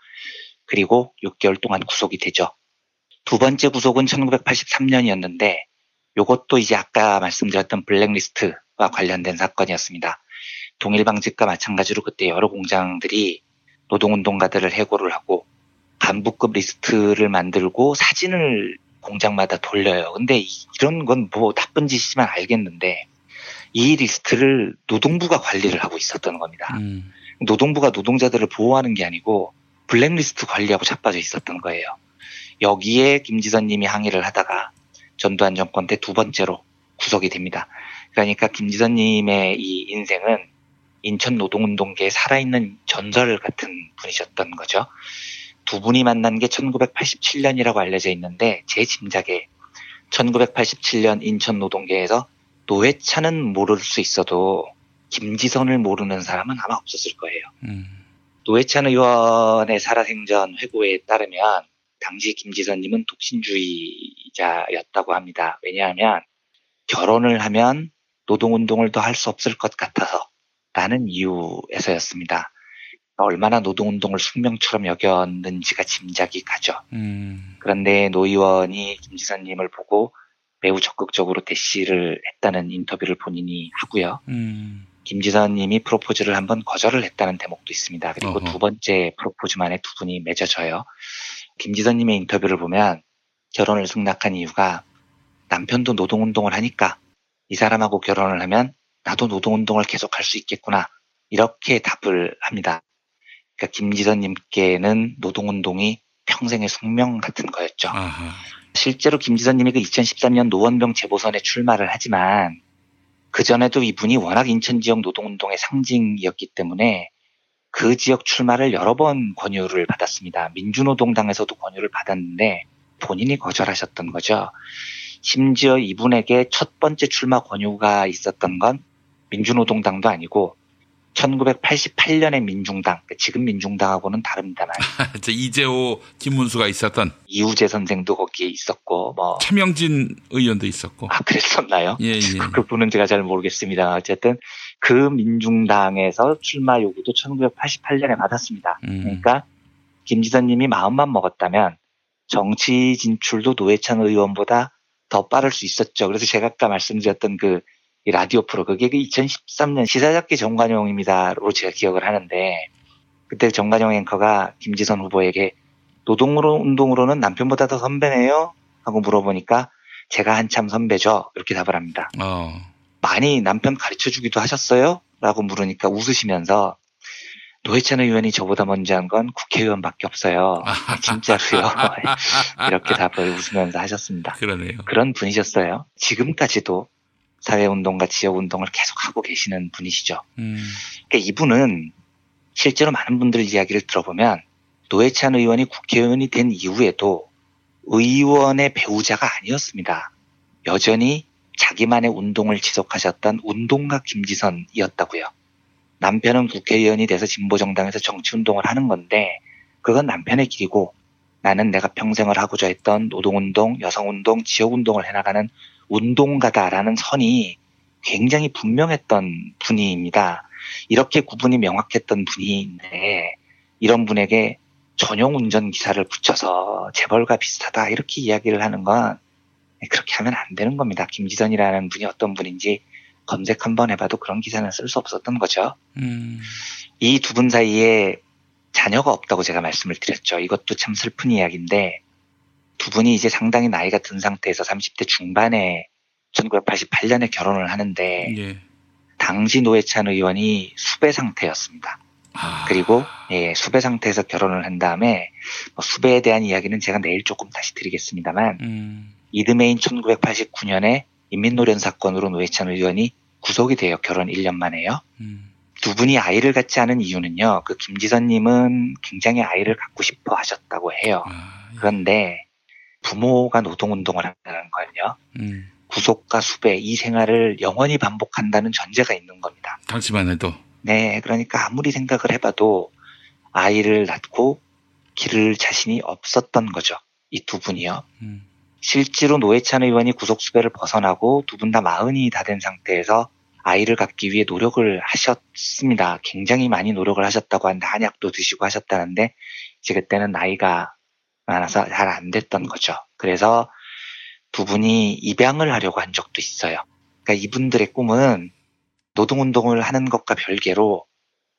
그리고 6개월 동안 구속이 되죠. 두 번째 구속은 1983년이었는데 요것도 이제 아까 말씀드렸던 블랙리스트와 관련된 사건이었습니다. 동일 방직과 마찬가지로 그때 여러 공장들이 노동운동가들을 해고를 하고 간부급 리스트를 만들고 사진을 공장마다 돌려요. 근데 이- 이런 건 뭐 나쁜 짓이지만 알겠는데 이 리스트를 노동부가 관리를 하고 있었던 겁니다.
음.
노동부가 노동자들을 보호하는 게 아니고 블랙리스트 관리하고 자빠져 있었던 거예요. 여기에 김지선 님이 항의를 하다가 전두환 정권 때 두 번째로 구속이 됩니다. 그러니까 김지선 님의 이 인생은 인천 노동운동계에 살아있는 전설 같은 분이셨던 거죠. 두 분이 만난 게 1987년이라고 알려져 있는데 제 짐작에 1987년 인천 노동계에서 노회찬은 모를 수 있어도 김지선을 모르는 사람은 아마 없었을 거예요.
음.
노회찬 의원의 살아생전 회고에 따르면 당시 김지선님은 독신주의자였다고 합니다. 왜냐하면 결혼을 하면 노동운동을 더 할 수 없을 것 같아서 라는 이유에서였습니다. 얼마나 노동운동을 숙명처럼 여겼는지가 짐작이 가죠.
음.
그런데 노 의원이 김지선님을 보고 매우 적극적으로 대시를 했다는 인터뷰를 본인이 하고요.
음.
김지선 님이 프로포즈를 한번 거절을 했다는 대목도 있습니다. 그리고
어허.
두 번째 프로포즈만에 두 분이 맺어져요. 김지선 님의 인터뷰를 보면 결혼을 승낙한 이유가 남편도 노동운동을 하니까 이 사람하고 결혼을 하면 나도 노동운동을 계속할 수 있겠구나. 이렇게 답을 합니다. 그러니까 김지선 님께는 노동운동이 평생의 숙명 같은 거였죠.
아하.
실제로 김지선 님이 그 2013년 노원병 재보선에 출마를 하지만 그 전에도 이분이 워낙 인천 지역 노동운동의 상징이었기 때문에 그 지역 출마를 여러 번 권유를 받았습니다. 민주노동당에서도 권유를 받았는데 본인이 거절하셨던 거죠. 심지어 이분에게 첫 번째 출마 권유가 있었던 건 민주노동당도 아니고 1988년의 민중당, 그러니까 지금 민중당하고는 다릅니다만
저 이재호, 김문수가 있었던
이우재 선생도 거기에 있었고 뭐
최명진 의원도 있었고.
아, 그랬었나요?
예, 예.
그분은 제가 잘 모르겠습니다. 어쨌든 그 민중당에서 출마 요구도 1988년에 받았습니다.
음.
그러니까 김지선 님이 마음만 먹었다면 정치 진출도 노회찬 의원보다 더 빠를 수 있었죠. 그래서 제가 아까 말씀드렸던 그 이 라디오 프로 그게 그 2013년 시사잡기 정관용입니다로 제가 기억을 하는데 그때 정관용 앵커가 김지선 후보에게 노동으로 운동으로는 남편보다 더 선배네요 하고 물어보니까 제가 한참 선배죠 이렇게 답을 합니다.
어.
많이 남편 가르쳐 주기도 하셨어요? 라고 물으니까 웃으시면서 노회찬 의원이 저보다 먼저 한 건 국회의원밖에 없어요. 진짜로요. 이렇게 답을 웃으면서 하셨습니다.
그러네요.
그런 분이셨어요. 지금까지도 사회운동과 지역운동을 계속 하고 계시는 분이시죠.
음.
그러니까 이분은 실제로 많은 분들 이야기를 들어보면 노회찬 의원이 국회의원이 된 이후에도 의원의 배우자가 아니었습니다. 여전히 자기만의 운동을 지속하셨던 운동가 김지선이었다고요. 남편은 국회의원이 돼서 진보정당에서 정치운동을 하는 건데 그건 남편의 길이고 나는 내가 평생을 하고자 했던 노동운동, 여성운동, 지역운동을 해나가는 운동가다라는 선이 굉장히 분명했던 분입니다. 이렇게 구분이 명확했던 분인데 이런 분에게 전용 운전 기사를 붙여서 재벌과 비슷하다 이렇게 이야기를 하는 건 그렇게 하면 안 되는 겁니다. 김지선이라는 분이 어떤 분인지 검색 한번 해봐도 그런 기사는 쓸 수 없었던 거죠.
음.
이두 분 사이에 자녀가 없다고 제가 말씀을 드렸죠. 이것도 참 슬픈 이야기인데 두 분이 이제 상당히 나이가 든 상태에서 30대 중반에 1988년에 결혼을 하는데
예.
당시 노회찬 의원이 수배 상태였습니다. 그리고 예, 수배 상태에서 결혼을 한 다음에 뭐 수배에 대한 이야기는 제가 내일 조금 다시 드리겠습니다만
음.
이듬해인 1989년에 인민노련 사건으로 노회찬 의원이 구속이 돼요. 결혼 1년 만에요. 두 분이 아이를 갖지 않은 이유는요. 그 김지선님은 굉장히 아이를 갖고 싶어 하셨다고 해요. 그런데 부모가 노동운동을 한다는 건요.
음.
구속과 수배 이 생활을 영원히 반복한다는 전제가 있는 겁니다.
당시만 해도
네, 그러니까 아무리 생각을 해봐도 아이를 낳고 기를 자신이 없었던 거죠. 이 두 분이요. 실제로 노회찬 의원이 구속 수배를 벗어나고 두 분 다 마흔이 다 된 상태에서 아이를 갖기 위해 노력을 하셨습니다. 굉장히 많이 노력을 하셨다고 하는데 한약도 드시고 하셨다는데 이제 그때는 나이가 많아서 잘 안 됐던 거죠. 그래서 두 분이 입양을 하려고 한 적도 있어요. 그러니까 이분들의 꿈은 노동운동을 하는 것과 별개로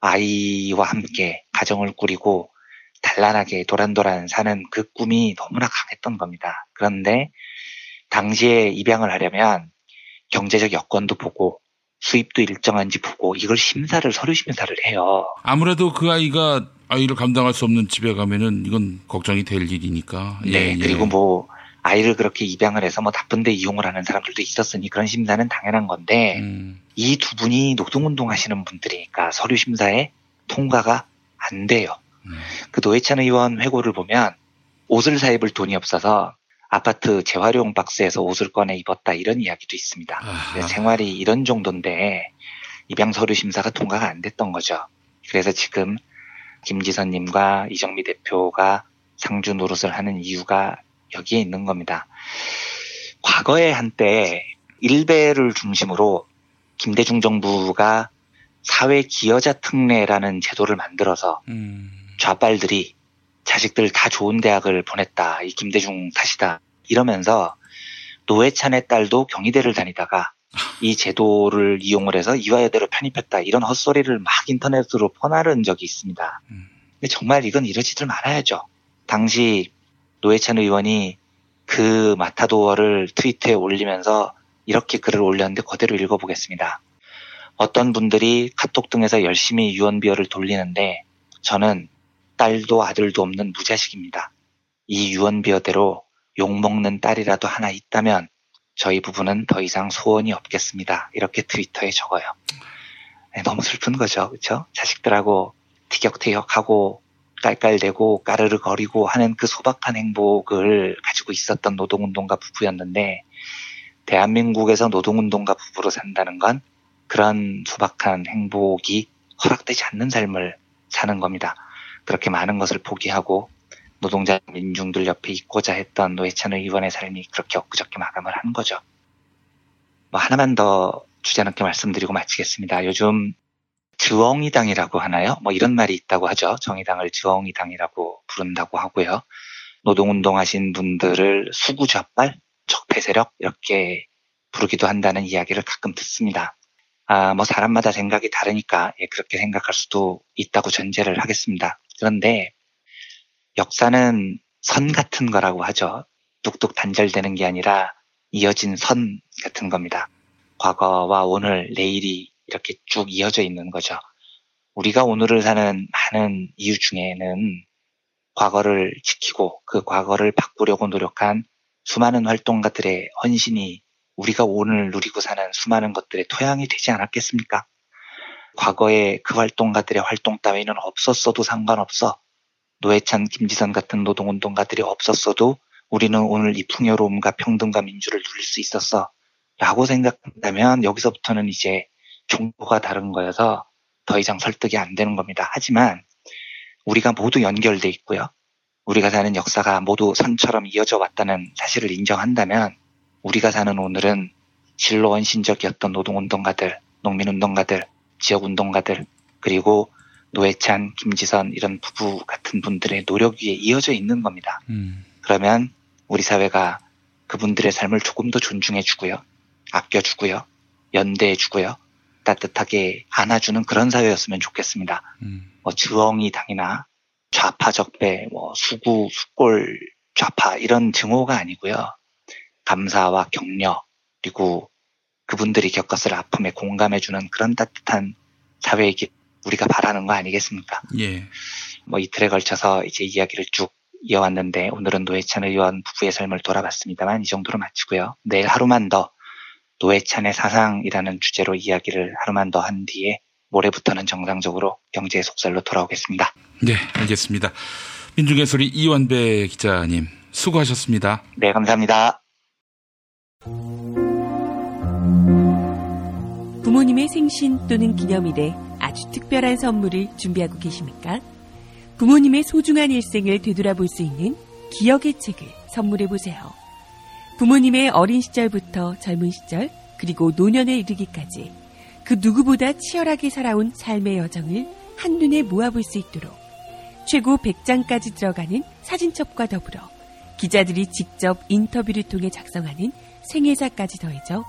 아이와 함께 가정을 꾸리고 단란하게 도란도란 사는 그 꿈이 너무나 강했던 겁니다. 그런데 당시에 입양을 하려면 경제적 여건도 보고 수입도 일정한지 보고 이걸 심사를 서류 심사를 해요.
아무래도 그 아이가 아이를 감당할 수 없는 집에 가면은 이건 걱정이 될 일이니까. 예,
네,
예.
그리고 뭐 아이를 그렇게 입양을 해서 뭐 나쁜데 이용을 하는 사람들도 있었으니 그런 심사는 당연한 건데
음.
이두 분이 노동운동 하시는 분들이니까 서류 심사에 통과가 안 돼요. 그 노회찬 의원 회고를 보면 옷을 사 입을 돈이 없어서 아파트 재활용 박스에서 옷을 꺼내 입었다 이런 이야기도 있습니다. 생활이 이런 정도인데 입양 서류 심사가 통과가 안 됐던 거죠. 그래서 지금 김지선님과 이정미 대표가 상주 노릇을 하는 이유가 여기에 있는 겁니다. 과거에 한때 일베를 중심으로 김대중 정부가 사회 기여자 특례라는 제도를 만들어서
음.
좌빨들이 자식들 다 좋은 대학을 보냈다. 이 김대중 탓이다. 이러면서 노회찬의 딸도 경희대를 다니다가 이 제도를 이용을 해서 이화여대로 편입했다. 이런 헛소리를 막 인터넷으로 퍼나른 적이 있습니다. 근데 정말 이건 이러지들 말아야죠. 당시 노회찬 의원이 그 마타도어를 트위터에 올리면서 이렇게 글을 올렸는데 그대로 읽어보겠습니다. 어떤 분들이 카톡 등에서 열심히 유언비어를 돌리는데 저는 딸도 아들도 없는 무자식입니다. 이 유언비어대로 욕먹는 딸이라도 하나 있다면 저희 부부는 더 이상 소원이 없겠습니다. 이렇게 트위터에 적어요. 네, 너무 슬픈 거죠. 그렇죠? 자식들하고 티격태격하고 깔깔대고 까르르 거리고 하는 그 소박한 행복을 가지고 있었던 노동운동가 부부였는데 대한민국에서 노동운동가 부부로 산다는 건 그런 소박한 행복이 허락되지 않는 삶을 사는 겁니다. 그렇게 많은 것을 포기하고 노동자 민중들 옆에 있고자 했던 노회찬 의원의 삶이 그렇게 엊그저께 마감을 한 거죠. 뭐 하나만 더 주제 넘게 말씀드리고 마치겠습니다. 요즘 주엉이당이라고 하나요? 뭐 이런 말이 있다고 하죠. 정의당을 주엉이당이라고 부른다고 하고요. 노동운동 하신 분들을 수구좌빨, 적폐세력 이렇게 부르기도 한다는 이야기를 가끔 듣습니다. 아, 뭐 사람마다 생각이 다르니까 예, 그렇게 생각할 수도 있다고 전제를 하겠습니다. 그런데 역사는 선 같은 거라고 하죠. 뚝뚝 단절되는 게 아니라 이어진 선 같은 겁니다. 과거와 오늘, 내일이 이렇게 쭉 이어져 있는 거죠. 우리가 오늘을 사는 많은 이유 중에는 과거를 지키고 그 과거를 바꾸려고 노력한 수많은 활동가들의 헌신이 우리가 오늘 누리고 사는 수많은 것들의 토양이 되지 않았겠습니까? 과거에 그 활동가들의 활동 따위는 없었어도 상관없어. 노회찬, 김지선 같은 노동운동가들이 없었어도 우리는 오늘 이 풍요로움과 평등과 민주를 누릴 수 있었어. 라고 생각한다면 여기서부터는 이제 종교가 다른 거여서 더 이상 설득이 안 되는 겁니다. 하지만 우리가 모두 연결돼 있고요. 우리가 사는 역사가 모두 선처럼 이어져 왔다는 사실을 인정한다면 우리가 사는 오늘은 진로 원신적이었던 노동운동가들, 농민운동가들, 지역운동가들, 그리고 노회찬, 김지선 이런 부부 같은 분들의 노력 위에 이어져 있는 겁니다.
음.
그러면 우리 사회가 그분들의 삶을 조금 더 존중해주고요. 아껴주고요. 연대해주고요. 따뜻하게 안아주는 그런 사회였으면 좋겠습니다. 뭐 주엉이 당이나 좌파 적배, 뭐 수구, 수골 좌파 이런 증오가 아니고요. 감사와 격려 그리고 그분들이 겪었을 아픔에 공감해주는 그런 따뜻한 사회이기 우리가 바라는 거 아니겠습니까?
예.
뭐 이틀에 걸쳐서 이제 이야기를 쭉 이어왔는데 오늘은 노회찬 의원 부부의 삶을 돌아봤습니다만 이 정도로 마치고요. 내일 하루만 더 노회찬의 사상이라는 주제로 이야기를 하루만 더 한 뒤에 모레부터는 정상적으로 경제의 속살로 돌아오겠습니다.
네, 알겠습니다. 민중의 소리 이완배 기자님 수고하셨습니다.
네, 감사합니다.
부모님의 생신 또는 기념일에 아주 특별한 선물을 준비하고 계십니까? 부모님의 소중한 일생을 되돌아볼 수 있는 기억의 책을 선물해 보세요. 부모님의 어린 시절부터 젊은 시절 그리고 노년에 이르기까지 그 누구보다 치열하게 살아온 삶의 여정을 한눈에 모아볼 수 있도록 최고 100장까지 들어가는 사진첩과 더불어 기자들이 직접 인터뷰를 통해 작성하는 생애사까지 더해져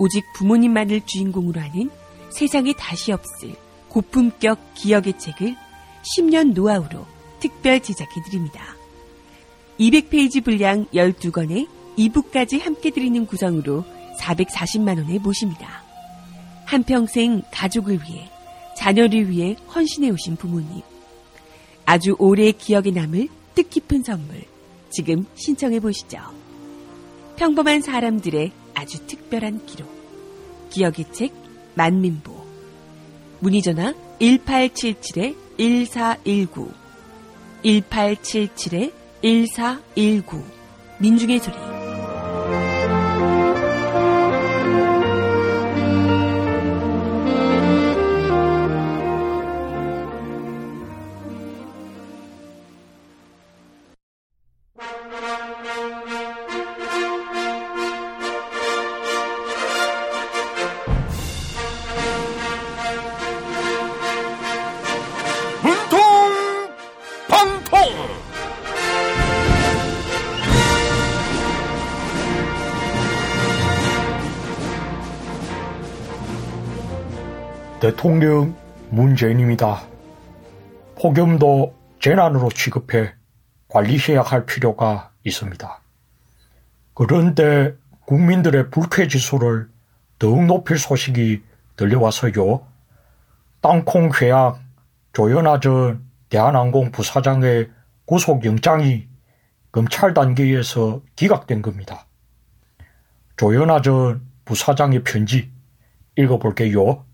오직 부모님만을 주인공으로 하는 세상에 다시 없을 고품격 기억의 책을 10년 노하우로 특별 제작해드립니다. 200페이지 분량 12권에 2부까지 함께 드리는 구성으로 440만원에 모십니다. 한평생 가족을 위해, 자녀를 위해 헌신해 오신 부모님. 아주 오래 기억에 남을 뜻깊은 선물. 지금 신청해 보시죠. 평범한 사람들의 아주 특별한 기록. 기억의 책 만민보. 문의 전화 1877-1419 1877-1419 민중의 소리
대통령 문재인입니다. 폭염도 재난으로 취급해 관리해야 할 필요가 있습니다. 그런데 국민들의 불쾌 지수를 더욱 높일 소식이 들려와서요. 땅콩 회항 조현아 전 대한항공 부사장의 구속영장이 검찰 단계에서 기각된 겁니다. 조현아 전 부사장의 편지 읽어볼게요.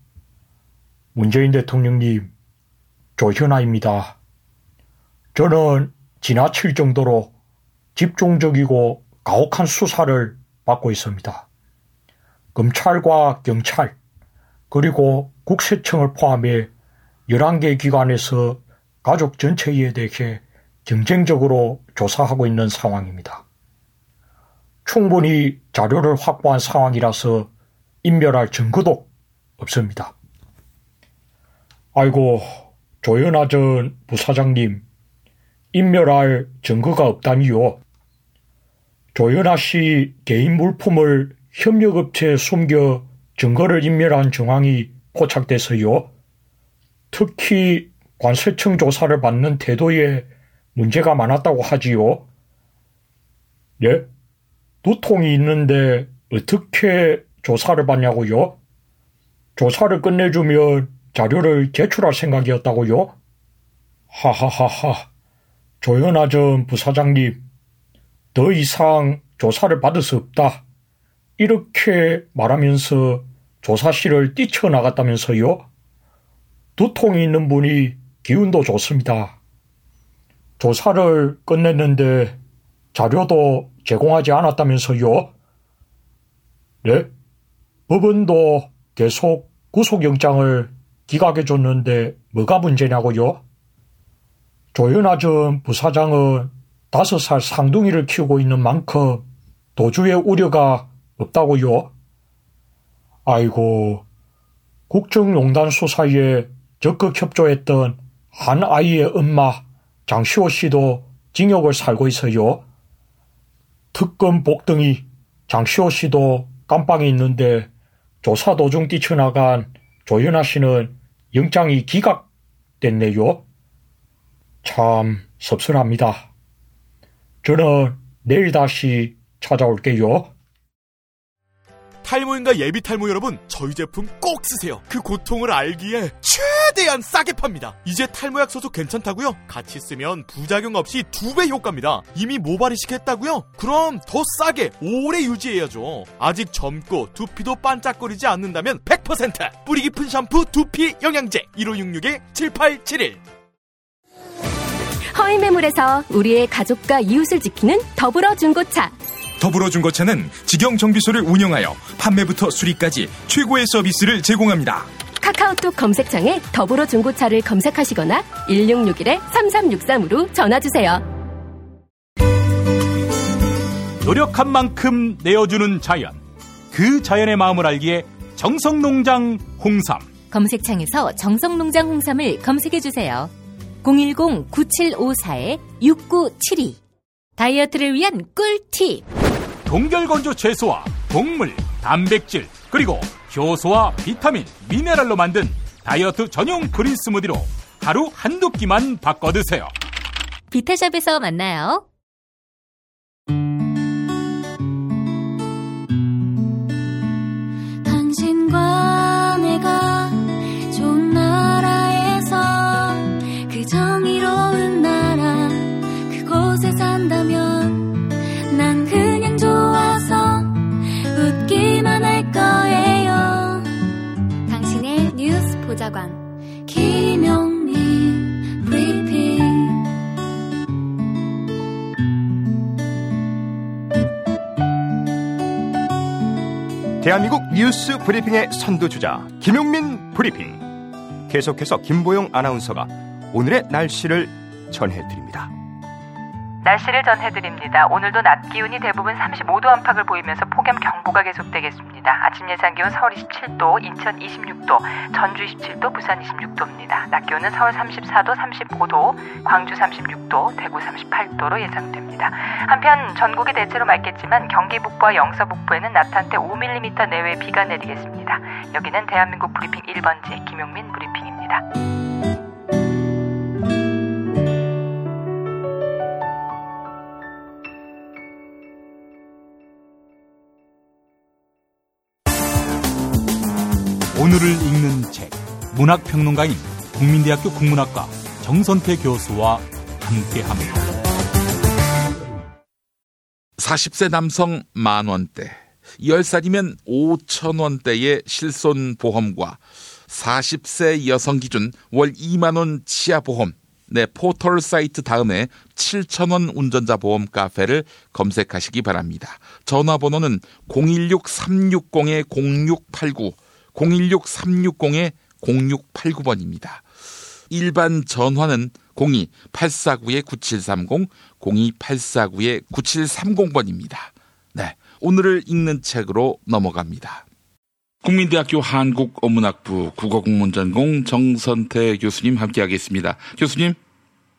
문재인 대통령님, 조현아입니다. 저는 지나칠 정도로 집중적이고 가혹한 수사를 받고 있습니다. 검찰과 경찰, 그리고 국세청을 포함해 11개 기관에서 가족 전체에 대해 경쟁적으로 조사하고 있는 상황입니다. 충분히 자료를 확보한 상황이라서 인멸할 증거도 없습니다. 아이고, 조연아 전 부사장님, 인멸할 증거가 없다니요. 조연아 씨 개인 물품을 협력업체에 숨겨 증거를 인멸한 정황이 포착돼서요. 특히 관세청 조사를 받는 태도에 문제가 많았다고 하지요. 예? 두통이 있는데 어떻게 조사를 받냐고요? 조사를 끝내주면 자료를 제출할 생각이었다고요? 하하하하. 조현아 전 부사장님, 더 이상 조사를 받을 수 없다. 이렇게 말하면서 조사실을 뛰쳐나갔다면서요? 두통이 있는 분이 기운도 좋습니다. 조사를 끝냈는데 자료도 제공하지 않았다면서요? 네? 법원도 계속 구속영장을 기각해 줬는데 뭐가 문제냐고요? 조현아 전 부사장은 다섯 살 상둥이를 키우고 있는 만큼 도주의 우려가 없다고요? 아이고, 국정농단 수사에 적극 협조했던 한 아이의 엄마 장시호 씨도 징역을 살고 있어요. 특검 복등이 장시호 씨도 깜빵에 있는데 조사 도중 뛰쳐나간 조현아 씨는 영장이 기각됐네요. 참 섭섭합니다. 저는 내일 다시 찾아올게요.
탈모인가 예비 탈모 여러분, 저희 제품 꼭 쓰세요. 그 고통을 알기에 최대한 싸게 팝니다. 이제 탈모약 소속 괜찮다고요? 같이 쓰면 부작용 없이 두 배 효과입니다. 이미 모발이식 했다고요? 그럼 더 싸게 오래 유지해야죠. 아직 젊고 두피도 반짝거리지 않는다면 100% 뿌리 깊은 샴푸 두피 영양제 1566-7871
허위 매물에서 우리의 가족과 이웃을 지키는 더불어 중고차.
더불어 중고차는 직영 정비소를 운영하여 판매부터 수리까지 최고의 서비스를 제공합니다.
카카오톡 검색창에 더불어 중고차를 검색하시거나 1661-3363으로 전화주세요.
노력한 만큼 내어주는 자연. 그 자연의 마음을 알기에 정성농장 홍삼.
검색창에서 정성농장 홍삼을 검색해주세요. 010-9754-6972 다이어트를 위한 꿀팁
동결건조 채소와 동물, 단백질, 그리고 효소와 비타민, 미네랄로 만든 다이어트 전용 그린 스무디로 하루 한두 끼만 바꿔 드세요.
비타샵에서 만나요.
보좌관 김용민 브리핑
대한민국 뉴스 브리핑의 선두주자 김용민 브리핑 계속해서 김보영 아나운서가 오늘의 날씨를 전해드립니다.
날씨를 전해드립니다. 오늘도 낮 기온이 대부분 35도 안팎을 보이면서 폭염 경보가 계속되겠습니다. 아침 예상 기온 서울 27도, 인천 26도, 전주 27도, 부산 26도입니다. 낮 기온은 서울 34도, 35도, 광주 36도, 대구 38도로 예상됩니다. 한편 전국이 대체로 맑겠지만 경기 북부와 영서 북부에는 낮 한때 5mm 내외 비가 내리겠습니다. 여기는 대한민국 브리핑 1번지 김용민 브리핑입니다.
오늘을 읽는 책 문학평론가인 국민대학교 국문학과 정선태 교수와 함께합니다.
40세 남성 만 원대, 10살이면 5천 원대의 실손 보험과 40세 여성 기준 월 2만 원 치아 보험, 내 포털 사이트 다음에 7천원 운전자 보험 카페를 검색하시기 바랍니다. 전화번호는 016-360-0689, 016-360-0689번입니다. 일반 전화는 02-849-9730, 02-849-9730번입니다. 네. 오늘을 읽는 책으로 넘어갑니다. 국민대학교 한국어문학부 국어국문전공 정선태 교수님 함께하겠습니다. 교수님.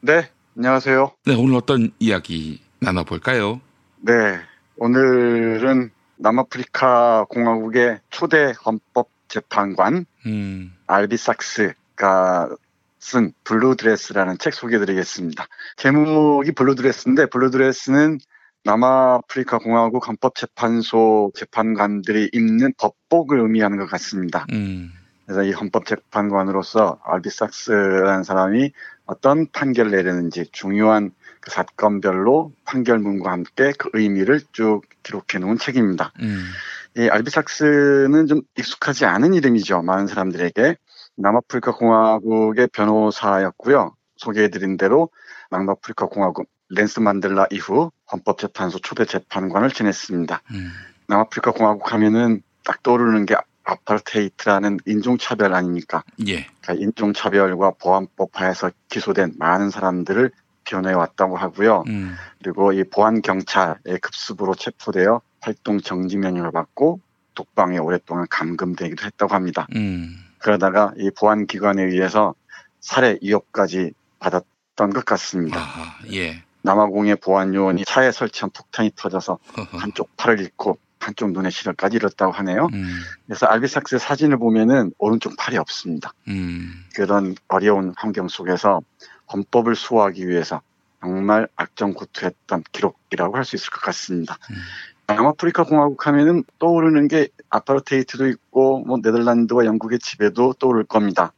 네, 안녕하세요.
네, 오늘 어떤 이야기 나눠볼까요?
네, 오늘은 남아프리카 공화국의 초대 헌법 재판관
음.
알비 삭스가 쓴 블루드레스라는 책 소개해드리겠습니다. 제목이 블루드레스인데 블루드레스는 남아프리카 공화국 헌법재판소 재판관들이 입는 법복을 의미하는 것 같습니다.
음.
그래서 이 헌법재판관으로서 알비삭스라는 사람이 어떤 판결을 내렸는지 중요한 그 사건별로 판결문과 함께 그 의미를 쭉 기록해 놓은 책입니다.
음.
이 알비삭스는 좀 익숙하지 않은 이름이죠. 많은 사람들에게. 남아프리카 공화국의 변호사였고요. 소개해드린 대로 남아프리카 공화국 넬슨 만델라 이후 헌법재판소 초대 재판관을 지냈습니다.
음.
남아프리카 공화국 하면은 딱 떠오르는 게 아파르트헤이트라는 인종차별 아닙니까?
예.
그러니까 인종차별과 보안법 하에서 기소된 많은 사람들을 변호해 왔다고 하고요.
음.
그리고 이 보안 경찰의 급습으로 체포되어 활동 정지 명령을 받고 독방에 오랫동안 감금되기도 했다고 합니다.
음.
그러다가 이 보안 기관에 의해서 살해 위협까지 받았던 것 같습니다.
예.
남아공의 보안 요원이 차에 설치한 폭탄이 터져서 한쪽 팔을 잃고 한쪽 눈에 실혈까지 잃었다고 하네요.
음.
그래서 알비삭스의 사진을 보면은 오른쪽 팔이 없습니다.
음.
그런 어려운 환경 속에서 헌법을 수호하기 위해서 정말 악정고투했던 기록이라고 할 수 있을 것 같습니다. 남아프리카 공화국 하면은 떠오르는 게 아파르테이트도 있고 뭐 네덜란드와 영국의 지배도 떠오를 겁니다.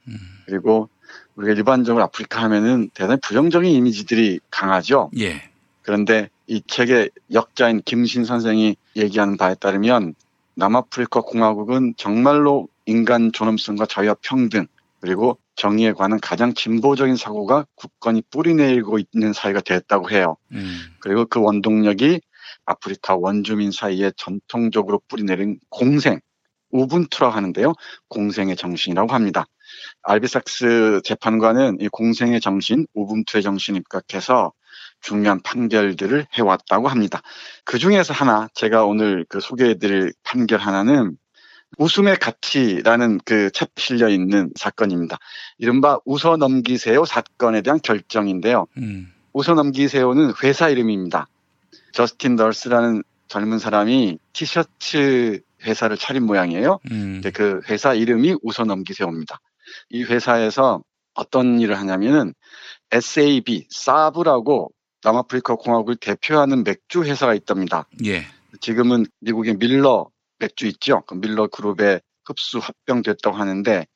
그리고 우리가 일반적으로 아프리카 하면은 대단히 부정적인 이미지들이 강하죠.
예.
그런데 이 책의 역자인 김신 선생이 얘기하는 바에 따르면 남아프리카 공화국은 정말로 인간 존엄성과 자유와 평등 그리고 정의에 관한 가장 진보적인 사고가 굳건히 뿌리내리고 있는 사회가 됐다고 해요.
음.
그리고 그 원동력이 아프리카 원주민 사이에 전통적으로 뿌리내린 공생, 우분투라고 하는데요. 공생의 정신이라고 합니다. 알비삭스 재판관은 이 공생의 정신, 우분투의 정신을 입각해서 중요한 판결들을 해왔다고 합니다. 그 중에서 하나, 제가 오늘 그 소개해드릴 판결 하나는 웃음의 가치라는 그 책 실려 있는 사건입니다. 이른바 웃어 넘기세요 사건에 대한 결정인데요.
음.
웃어 넘기세요는 회사 이름입니다. 저스틴 널스라는 젊은 사람이 티셔츠 회사를 차린 모양이에요.
음.
그 회사 이름이 웃어 넘기세요입니다. 이 회사에서 어떤 일을 하냐면은 SAB, 사브라고 남아프리카 공화국을 대표하는 맥주 회사가 있답니다.
예.
지금은 미국의 밀러 맥주 있죠. 그 밀러 그룹에 흡수 합병됐다고 하는데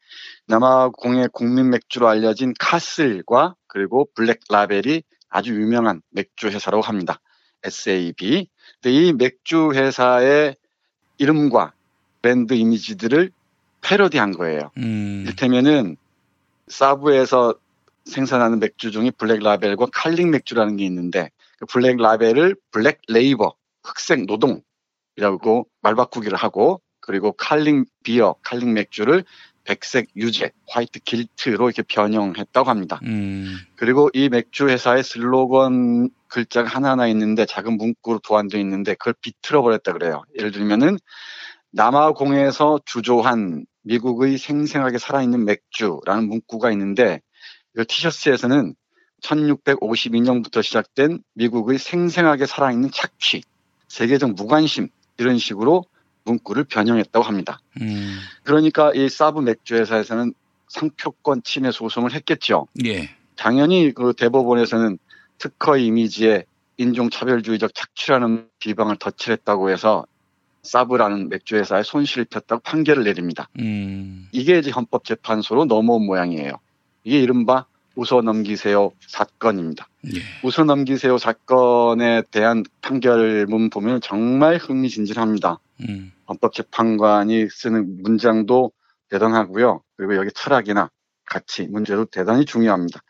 남아공의 국민 맥주로 알려진 카슬과 그리고 블랙 라벨이 아주 유명한 맥주 회사라고 합니다. SAB. 이 맥주 회사의 이름과 브랜드 이미지들을 패러디한 거예요.
음.
이를테면은 사브에서 생산하는 맥주 중에 블랙 라벨과 칼링 맥주라는 게 있는데 그 블랙 라벨을 black labour 흑색 노동이라고 말바꾸기를 하고 그리고 칼링 beer 칼링 맥주를 백색 유죄 white guilt로 이렇게 변형했다고 합니다.
음.
그리고 이 맥주 회사의 슬로건 글자가 하나하나 있는데 작은 문구로 도안되어 있는데 그걸 비틀어 버렸다 그래요. 예를 들면은 남아공에서 주조한 미국의 생생하게 살아있는 맥주라는 문구가 있는데 이 티셔츠에서는 1652년부터 시작된 미국의 생생하게 살아있는 착취, 세계적 무관심 이런 식으로 문구를 변형했다고 합니다.
음.
그러니까 이 사브 맥주 회사에서는 상표권 침해 소송을 했겠죠.
예.
당연히 그 대법원에서는 특허 이미지에 인종차별주의적 착취라는 비방을 덧칠했다고 해서 사브라는 맥주 회사에 손실을 폈다고 판결을 내립니다.
음.
이게 이제 헌법재판소로 넘어온 모양이에요. 이게 이른바 웃어 넘기세요 사건입니다.
예.
웃어 넘기세요 사건에 대한 판결문 보면 정말 흥미진진합니다.
음.
헌법재판관이 쓰는 문장도 대단하고요. 그리고 여기 철학이나 가치, 문제도 대단히 중요합니다.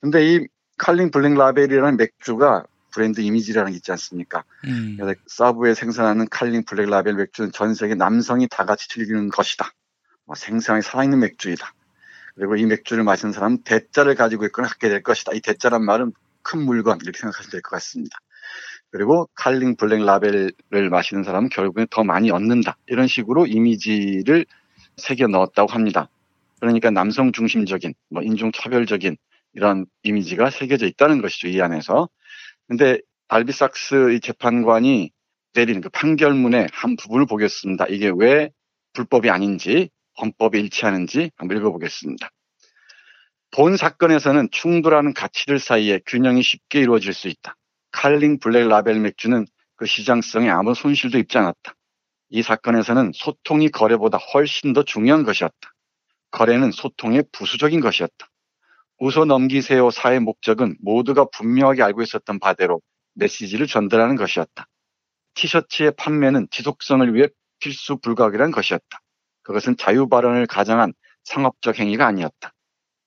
근데 이 칼링 블랙 라벨이라는 맥주가 브랜드 이미지라는 게 있지 않습니까?
음.
그래서 사브에 생산하는 칼링 블랙 라벨 맥주는 전 세계 남성이 다 같이 즐기는 것이다. 뭐 생생하게 살아있는 맥주이다. 그리고 이 맥주를 마시는 사람은 대자를 가지고 있거나 갖게 될 것이다. 이 대자란 말은 큰 물건 이렇게 생각하시면 될 것 같습니다. 그리고 칼링 블랙 라벨을 마시는 사람은 결국엔 더 많이 얻는다. 이런 식으로 이미지를 새겨 넣었다고 합니다. 그러니까 남성 중심적인, 뭐 인종 차별적인 이런 이미지가 새겨져 있다는 것이죠. 이 안에서. 근데 알비삭스 이 재판관이 내린 그 판결문의 한 부분을 보겠습니다. 이게 왜 불법이 아닌지, 헌법에 일치하는지 한번 읽어보겠습니다. 본 사건에서는 충돌하는 가치들 사이에 균형이 쉽게 이루어질 수 있다. 칼링 블랙 라벨 맥주는 그 시장성에 아무 손실도 입지 않았다. 이 사건에서는 소통이 거래보다 훨씬 더 중요한 것이었다. 거래는 소통의 부수적인 것이었다. 웃어 넘기세요 사의 목적은 모두가 분명하게 알고 있었던 바대로 메시지를 전달하는 것이었다. 티셔츠의 판매는 지속성을 위해 필수 불가결한 것이었다. 그것은 자유 발언을 가장한 상업적 행위가 아니었다.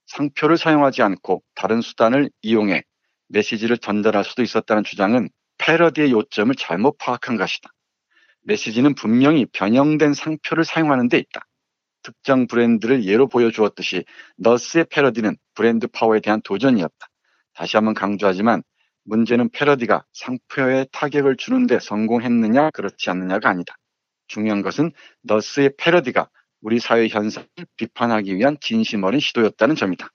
상표를 사용하지 않고 다른 수단을 이용해 메시지를 전달할 수도 있었다는 주장은 패러디의 요점을 잘못 파악한 것이다. 메시지는 분명히 변형된 상표를 상용하는 데 있다. 특정 브랜드를 예로 보여주었듯이 너스의 패러디는 브랜드 파워에 대한 도전이었다. 다시 한번 강조하지만 문제는 패러디가 상표에 타격을 주는데 성공했느냐 그렇지 않느냐가 아니다. 중요한 것은 너스의 패러디가 우리 사회 현상을 비판하기 위한 진심 어린 시도였다는 점이다.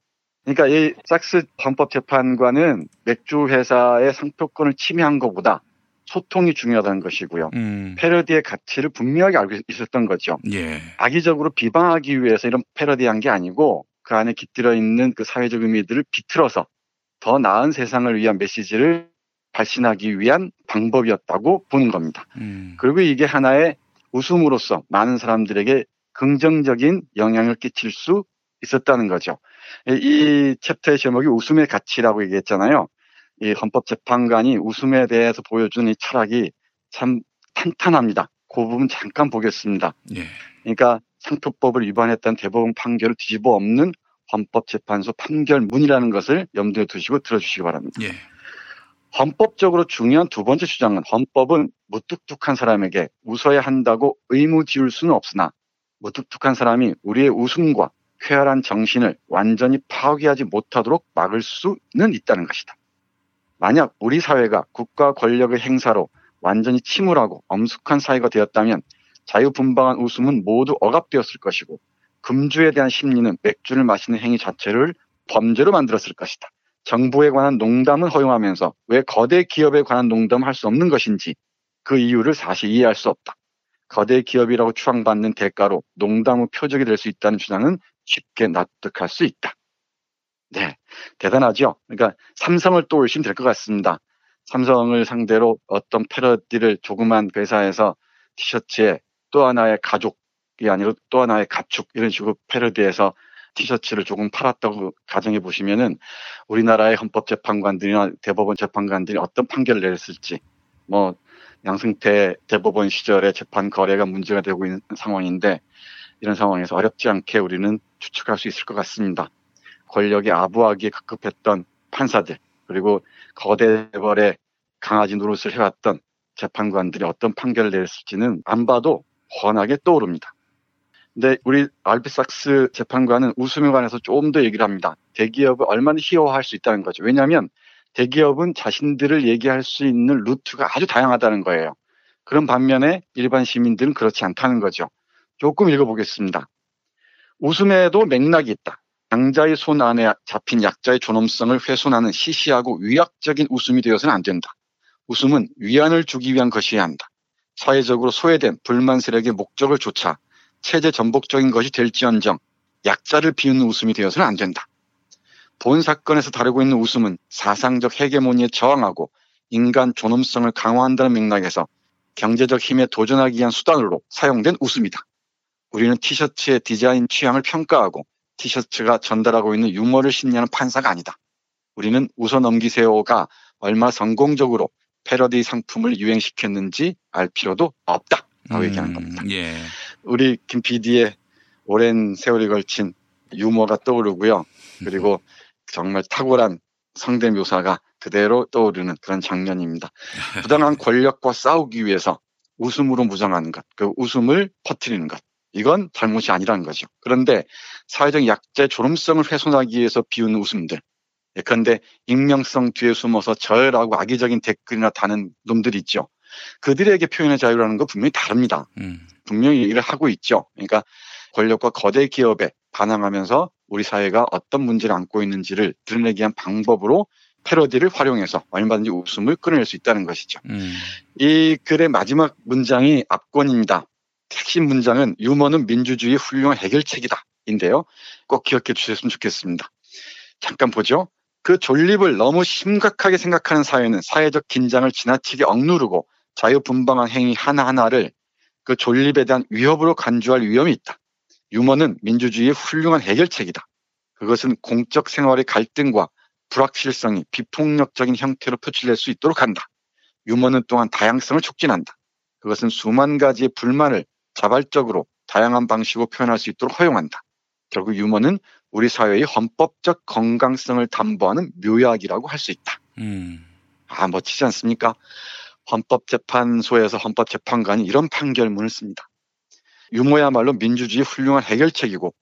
그러니까 이 삭스 헌법 재판관은 맥주 회사의 상표권을 침해한 것보다 소통이 중요하다는 것이고요.
음.
패러디의 가치를 분명하게 알고 있었던 거죠.
예.
악의적으로 비방하기 위해서 이런 패러디한 게 아니고 그 안에 깃들어 있는 그 사회적 의미들을 비틀어서 더 나은 세상을 위한 메시지를 발신하기 위한 방법이었다고 보는 겁니다.
음.
그리고 이게 하나의 웃음으로써 많은 사람들에게 긍정적인 영향을 끼칠 수 있었다는 거죠. 이 챕터의 제목이 웃음의 가치라고 얘기했잖아요. 이 헌법재판관이 웃음에 대해서 보여준 이 철학이 참 탄탄합니다. 그 부분 잠깐 보겠습니다.
예.
그러니까 상표법을 위반했다는 대법원 판결을 뒤집어 엎는 헌법재판소 판결문이라는 것을 염두에 두시고 들어주시기 바랍니다.
예.
헌법적으로 중요한 두 번째 주장은 헌법은 무뚝뚝한 사람에게 웃어야 한다고 의무 지울 수는 없으나 무뚝뚝한 사람이 우리의 웃음과 쾌활한 정신을 완전히 파괴하지 못하도록 막을 수는 있다는 것이다. 만약 우리 사회가 국가 권력의 행사로 완전히 침울하고 엄숙한 사회가 되었다면 자유분방한 웃음은 모두 억압되었을 것이고 금주에 대한 심리는 맥주를 마시는 행위 자체를 범죄로 만들었을 것이다. 정부에 관한 농담은 허용하면서 왜 거대 기업에 관한 농담을 할 수 없는 것인지 그 이유를 사실 이해할 수 없다. 거대 기업이라고 추앙받는 대가로 농담의 표적이 될 수 있다는 주장은 쉽게 납득할 수 있다. 네, 대단하죠. 그러니까 삼성을 떠올리시면 될것 같습니다. 삼성을 상대로 어떤 패러디를 조그만 회사에서 티셔츠에 또 하나의 가족이 아니라 또 하나의 가축 이런 식으로 패러디해서 티셔츠를 조금 팔았다고 가정해 보시면은 우리나라의 헌법재판관들이나 대법원 재판관들이 어떤 판결을 내렸을지 뭐 양승태 대법원 시절에 재판 거래가 문제가 되고 있는 상황인데 이런 상황에서 어렵지 않게 우리는 추측할 수 있을 것 같습니다. 권력의 아부하기에 급급했던 판사들 그리고 거대 재벌의 강아지 노릇을 해왔던 재판관들이 어떤 판결을 내렸을지는 안 봐도 훤하게 떠오릅니다. 근데 우리 알비삭스 재판관은 웃음에 관해서 좀더 얘기를 합니다. 대기업을 얼마나 희화화할 수 있다는 거죠. 왜냐하면 대기업은 자신들을 얘기할 수 있는 루트가 아주 다양하다는 거예요. 그런 반면에 일반 시민들은 그렇지 않다는 거죠. 조금 읽어보겠습니다. 웃음에도 맥락이 있다. 양자의 손 안에 잡힌 약자의 존엄성을 훼손하는 시시하고 위약적인 웃음이 되어서는 안 된다. 웃음은 위안을 주기 위한 것이어야 한다. 사회적으로 소외된 불만 세력의 목적을 좇아 체제 전복적인 것이 될지언정 약자를 비웃는 웃음이 되어서는 안 된다. 본 사건에서 다루고 있는 웃음은 사상적 헤게모니에 저항하고 인간 존엄성을 강화한다는 맥락에서 경제적 힘에 도전하기 위한 수단으로 사용된 웃음이다. 우리는 티셔츠의 디자인 취향을 평가하고 티셔츠가 전달하고 있는 유머를 심리하는 판사가 아니다. 우리는 웃어 넘기세요가 얼마 성공적으로 패러디 상품을 유행시켰는지 알 필요도 없다. 라고
음,
얘기하는 겁니다.
예.
우리 김 PD의 오랜 세월이 걸친 유머가 떠오르고요. 그리고 정말 탁월한 성대 묘사가 그대로 떠오르는 그런 장면입니다. 부당한 권력과 싸우기 위해서 웃음으로 무장하는 것, 그 웃음을 퍼뜨리는 것. 이건 잘못이 아니라는 거죠. 그런데 사회적 약자의 존엄성을 훼손하기 위해서 비우는 웃음들. 그런데 익명성 뒤에 숨어서 저열하고 악의적인 댓글이나 다는 놈들이 있죠. 그들에게 표현의 자유라는 거 분명히 다릅니다.
음.
분명히 얘기를 하고 있죠. 그러니까 권력과 거대 기업에 반항하면서 우리 사회가 어떤 문제를 안고 있는지를 드러내기 위한 방법으로 패러디를 활용해서 얼마든지 웃음을 끌어낼 수 있다는 것이죠.
음.
이 글의 마지막 문장이 압권입니다. 핵심 문장은 유머는 민주주의의 훌륭한 해결책이다. 인데요. 꼭 기억해 주셨으면 좋겠습니다. 잠깐 보죠. 그 존립을 너무 심각하게 생각하는 사회는 사회적 긴장을 지나치게 억누르고 자유분방한 행위 하나하나를 그 존립에 대한 위협으로 간주할 위험이 있다. 유머는 민주주의의 훌륭한 해결책이다. 그것은 공적 생활의 갈등과 불확실성이 비폭력적인 형태로 표출될 수 있도록 한다. 유머는 또한 다양성을 촉진한다. 그것은 수만 가지의 불만을 자발적으로 다양한 방식으로 표현할 수 있도록 허용한다. 결국 유머는 우리 사회의 헌법적 건강성을 담보하는 묘약이라고 할 수 있다.
음.
아, 멋지지 않습니까? 헌법재판소에서 헌법재판관이 이런 판결문을 씁니다. 유머야말로 민주주의 훌륭한 해결책이고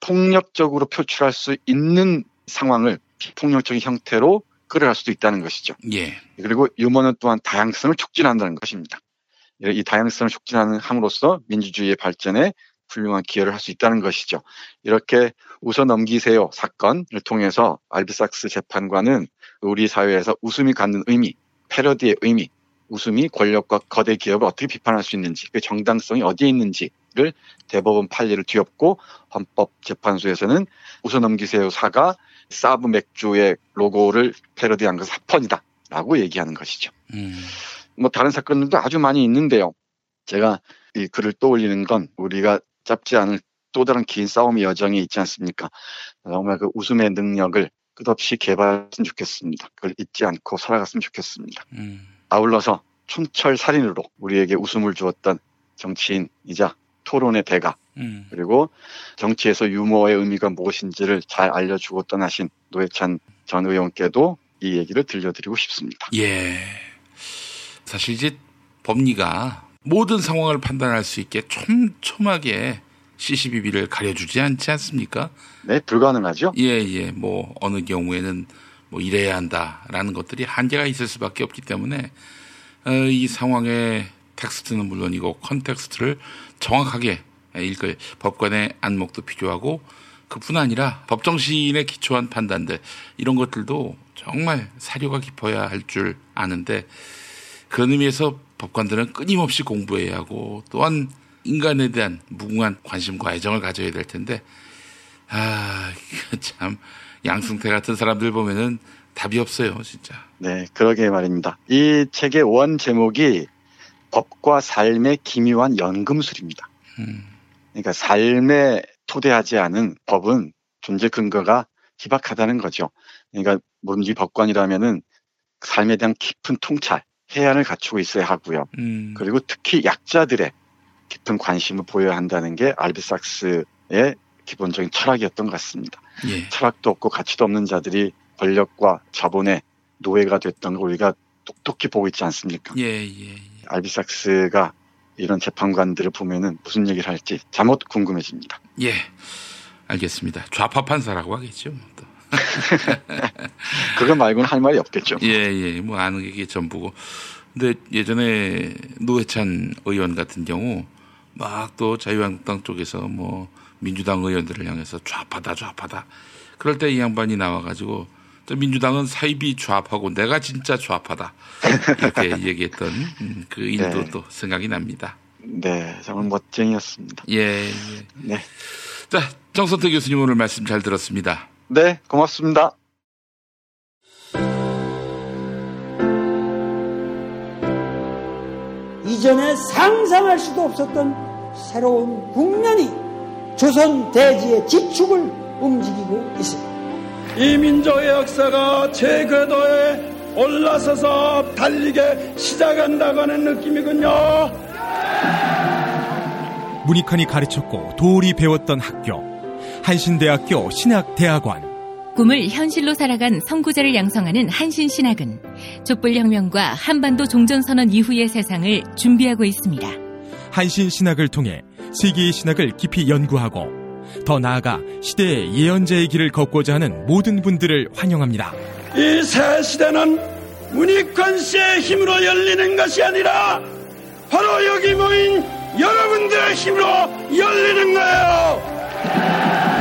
폭력적으로 표출할 수 있는 상황을 비폭력적인 형태로 끌어갈 수도 있다는 것이죠.
예.
그리고 유머는 또한 다양성을 촉진한다는 것입니다. 이 다양성을 촉진하는 함으로써 민주주의의 발전에 훌륭한 기여를 할 수 있다는 것이죠. 이렇게 웃어 넘기세요 사건을 통해서 알비삭스 재판관은 우리 사회에서 웃음이 갖는 의미, 패러디의 의미, 웃음이 권력과 거대 기업을 어떻게 비판할 수 있는지, 그 정당성이 어디에 있는지를 대법원 판례를 뒤엎고 헌법재판소에서는 웃어 넘기세요 사가 사브 맥주의 로고를 패러디한 것은 합헌이다. 라고 얘기하는 것이죠.
음.
뭐 다른 사건들도 아주 많이 있는데요. 제가 이 글을 떠올리는 건 우리가 짧지 않은 또 다른 긴 싸움의 여정이 있지 않습니까? 정말 그 웃음의 능력을 끝없이 개발했으면 좋겠습니다. 그걸 잊지 않고 살아갔으면 좋겠습니다.
음.
아울러서 촌철 살인으로 우리에게 웃음을 주었던 정치인이자 토론의 대가
음.
그리고 정치에서 유머의 의미가 무엇인지를 잘 알려주고 떠나신 노회찬 전 의원께도 이 얘기를 들려드리고 싶습니다.
예. 사실 이제 법리가 모든 상황을 판단할 수 있게 촘촘하게 시시비비를 가려주지 않지 않습니까?
네, 불가능하죠.
예, 예. 뭐 어느 경우에는 뭐 이래야 한다라는 것들이 한계가 있을 수밖에 없기 때문에 어, 이 상황의 텍스트는 물론이고 context를 정확하게 읽을 법관의 안목도 필요하고 그뿐 아니라 법정시인에 기초한 판단들 이런 것들도 정말 사료가 깊어야 할 줄 아는데 그런 의미에서 법관들은 끊임없이 공부해야 하고 또한 인간에 대한 무궁한 관심과 애정을 가져야 될 텐데 아 참 양승태 같은 사람들 보면은 답이 없어요 진짜.
네, 그러게 말입니다. 이 책의 원 제목이 법과 삶의 기묘한 연금술입니다.
음.
그러니까 삶에 토대하지 않은 법은 존재 근거가 희박하다는 거죠. 그러니까 뭔지 법관이라면은 삶에 대한 깊은 통찰, 해안을 갖추고 있어야 하고요.
음.
그리고 특히 약자들의 깊은 관심을 보여야 한다는 게 알비삭스의 기본적인 철학이었던 것 같습니다.
예.
철학도 없고 가치도 없는 자들이 권력과 자본의 노예가 됐던 걸 우리가 똑똑히 보고 있지 않습니까?
예, 예.
알비삭스가 이런 재판관들을 보면은 무슨 얘기를 할지 잠옷 궁금해집니다.
예. 알겠습니다. 좌파 판사라고 하겠죠. 뭐 또.
그거 말고는 할 말이 없겠죠.
예, 예. 뭐 아는 게 전부고. 근데 예전에 노회찬 의원 같은 경우 막 또 자유한국당 쪽에서 뭐 민주당 의원들을 향해서 좌파다 좌파다. 그럴 때 이 양반이 나와가지고 또 민주당은 사이비 좌파고 내가 진짜 좌파다 이렇게 얘기했던 음, 그 일도
네.
또 생각이 납니다.
네, 정말 멋쟁이였습니다.
예. 예.
네.
자 정선태 교수님 오늘 말씀 잘 들었습니다.
네, 고맙습니다.
이전에 상상할 수도 없었던 새로운 국면이 조선 대지의 지축을 움직이고 있습니다.
이 민족의 역사가 제 궤도에 올라서서 달리게 시작한다고 하는 느낌이군요.
문익환이 가르쳤고 도울이 배웠던 학교 한신대학교 신학대학원
꿈을 현실로 살아간 선구자를 양성하는 한신신학은 촛불혁명과 한반도 종전선언 이후의 세상을 준비하고 있습니다.
한신신학을 통해 세계의 신학을 깊이 연구하고 더 나아가 시대의 예언자의 길을 걷고자 하는 모든 분들을 환영합니다.
이 새 시대는 문익환 씨의 힘으로 열리는 것이 아니라 바로 여기 모인 여러분들의 힘으로 열리는 거예요.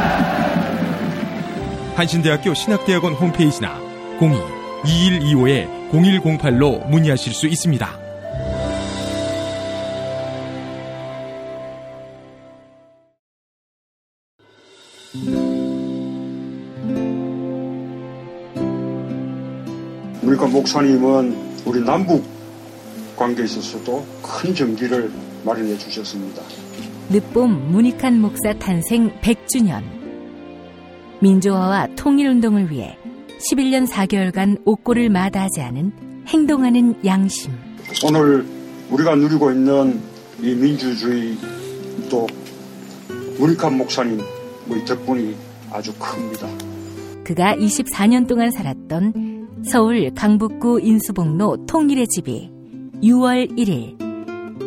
한신대학교 신학대학원 홈페이지나 02-2125-0108로 문의하실 수 있습니다.
우리가 목사님은 우리 남북 관계에 있어서도 큰 정기를 마련해 주셨습니다.
늦봄 문익환 목사 탄생 100주년. 민주화와 통일운동을 위해 11년 4개월간 옥고를 마다하지 않은 행동하는 양심.
오늘 우리가 누리고 있는 이 민주주의 또 문익환 목사님 뭐 덕분이 아주 큽니다.
그가 24년 동안 살았던 서울 강북구 인수봉로 통일의 집이 6월 1일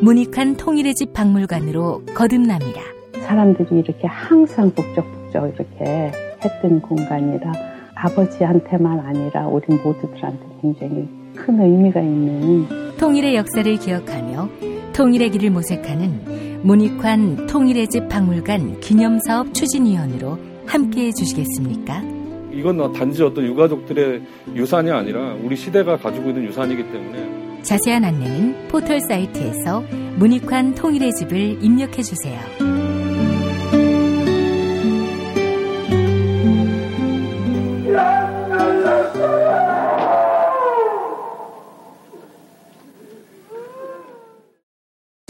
문익환 통일의 집 박물관으로 거듭납니다.
사람들이 이렇게 항상 북적북적 이렇게 했던 공간이라 아버지한테만 아니라 우리 모두들한테 굉장히 큰 의미가 있는
통일의 역사를 기억하며 통일의 길을 모색하는 문익환 통일의 집 박물관 기념사업 추진위원으로 함께해 주시겠습니까?
이건 단지 어떤 유가족들의 유산이 아니라 우리 시대가 가지고 있는 유산이기 때문에
자세한 안내는 포털 사이트에서 문익환 통일의 집을 입력해 주세요.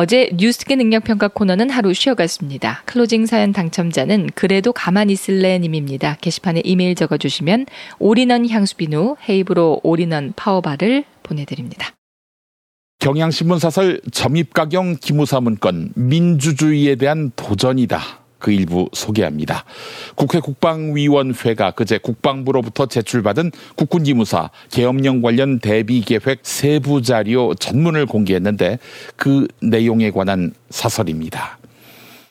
어제 뉴스계 능력평가 코너는 하루 쉬어갔습니다. 클로징 사연 당첨자는 그래도 가만히 있을래 님입니다. 게시판에 이메일 적어주시면 올인원 향수비누 헤이브로 올인원 파워바를 보내드립니다.
경향신문 사설 점입가경 기무사 문건 민주주의에 대한 도전이다. 그 일부 소개합니다. 국회 국방위원회가 그제 국방부로부터 제출받은 국군기무사 계엄령 관련 대비계획 세부 자료 전문을 공개했는데 그 내용에 관한 사설입니다.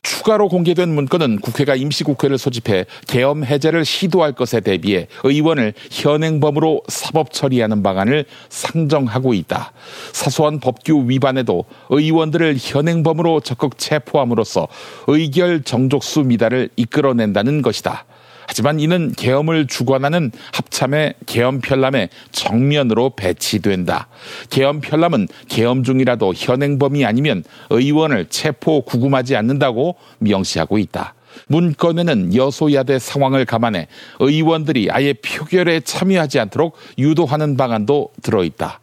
추가로 공개된 문건은 국회가 임시국회를 소집해 계엄 해제를 시도할 것에 대비해 의원을 현행범으로 사법 처리하는 방안을 상정하고 있다. 사소한 법규 위반에도 의원들을 현행범으로 적극 체포함으로써 의결 정족수 미달을 이끌어낸다는 것이다. 하지만 이는 계엄을 주관하는 합참의 계엄 편람에 정면으로 배치된다. 계엄 편람은 계엄 중이라도 현행범이 아니면 의원을 체포 구금하지 않는다고 명시하고 있다. 문건에는 여소야대 상황을 감안해 의원들이 아예 표결에 참여하지 않도록 유도하는 방안도 들어있다.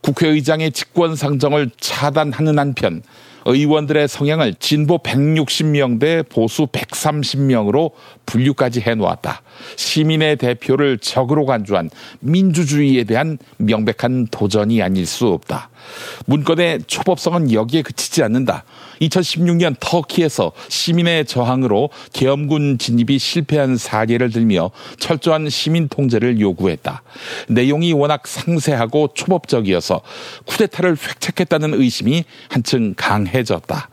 국회의장의 직권 상정을 차단하는 한편 의원들의 성향을 진보 160명 대 보수 130명으로 분류까지 해놓았다. 시민의 대표를 적으로 간주한 민주주의에 대한 명백한 도전이 아닐 수 없다. 문건의 초법성은 여기에 그치지 않는다. 2016년 터키에서 시민의 저항으로 계엄군 진입이 실패한 사례를 들며 철저한 시민 통제를 요구했다. 내용이 워낙 상세하고 초법적이어서 쿠데타를 획책했다는 의심이 한층 강해졌다.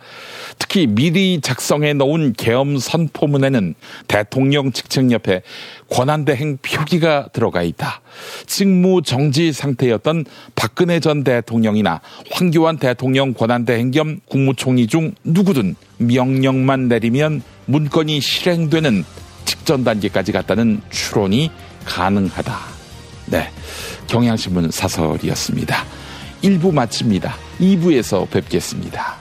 특히 미리 작성해 놓은 계엄 선포문에는 대통령 직책 옆에 권한대행 표기가 들어가 있다. 직무 정지 상태였던 박근혜 전 대통령이나 황교안 대통령 권한대행 겸 국무총리 중 누구든 명령만 내리면 문건이 실행되는 직전 단계까지 갔다는 추론이 가능하다. 네. 경향신문 사설이었습니다. 1부 마칩니다. 2부에서 뵙겠습니다.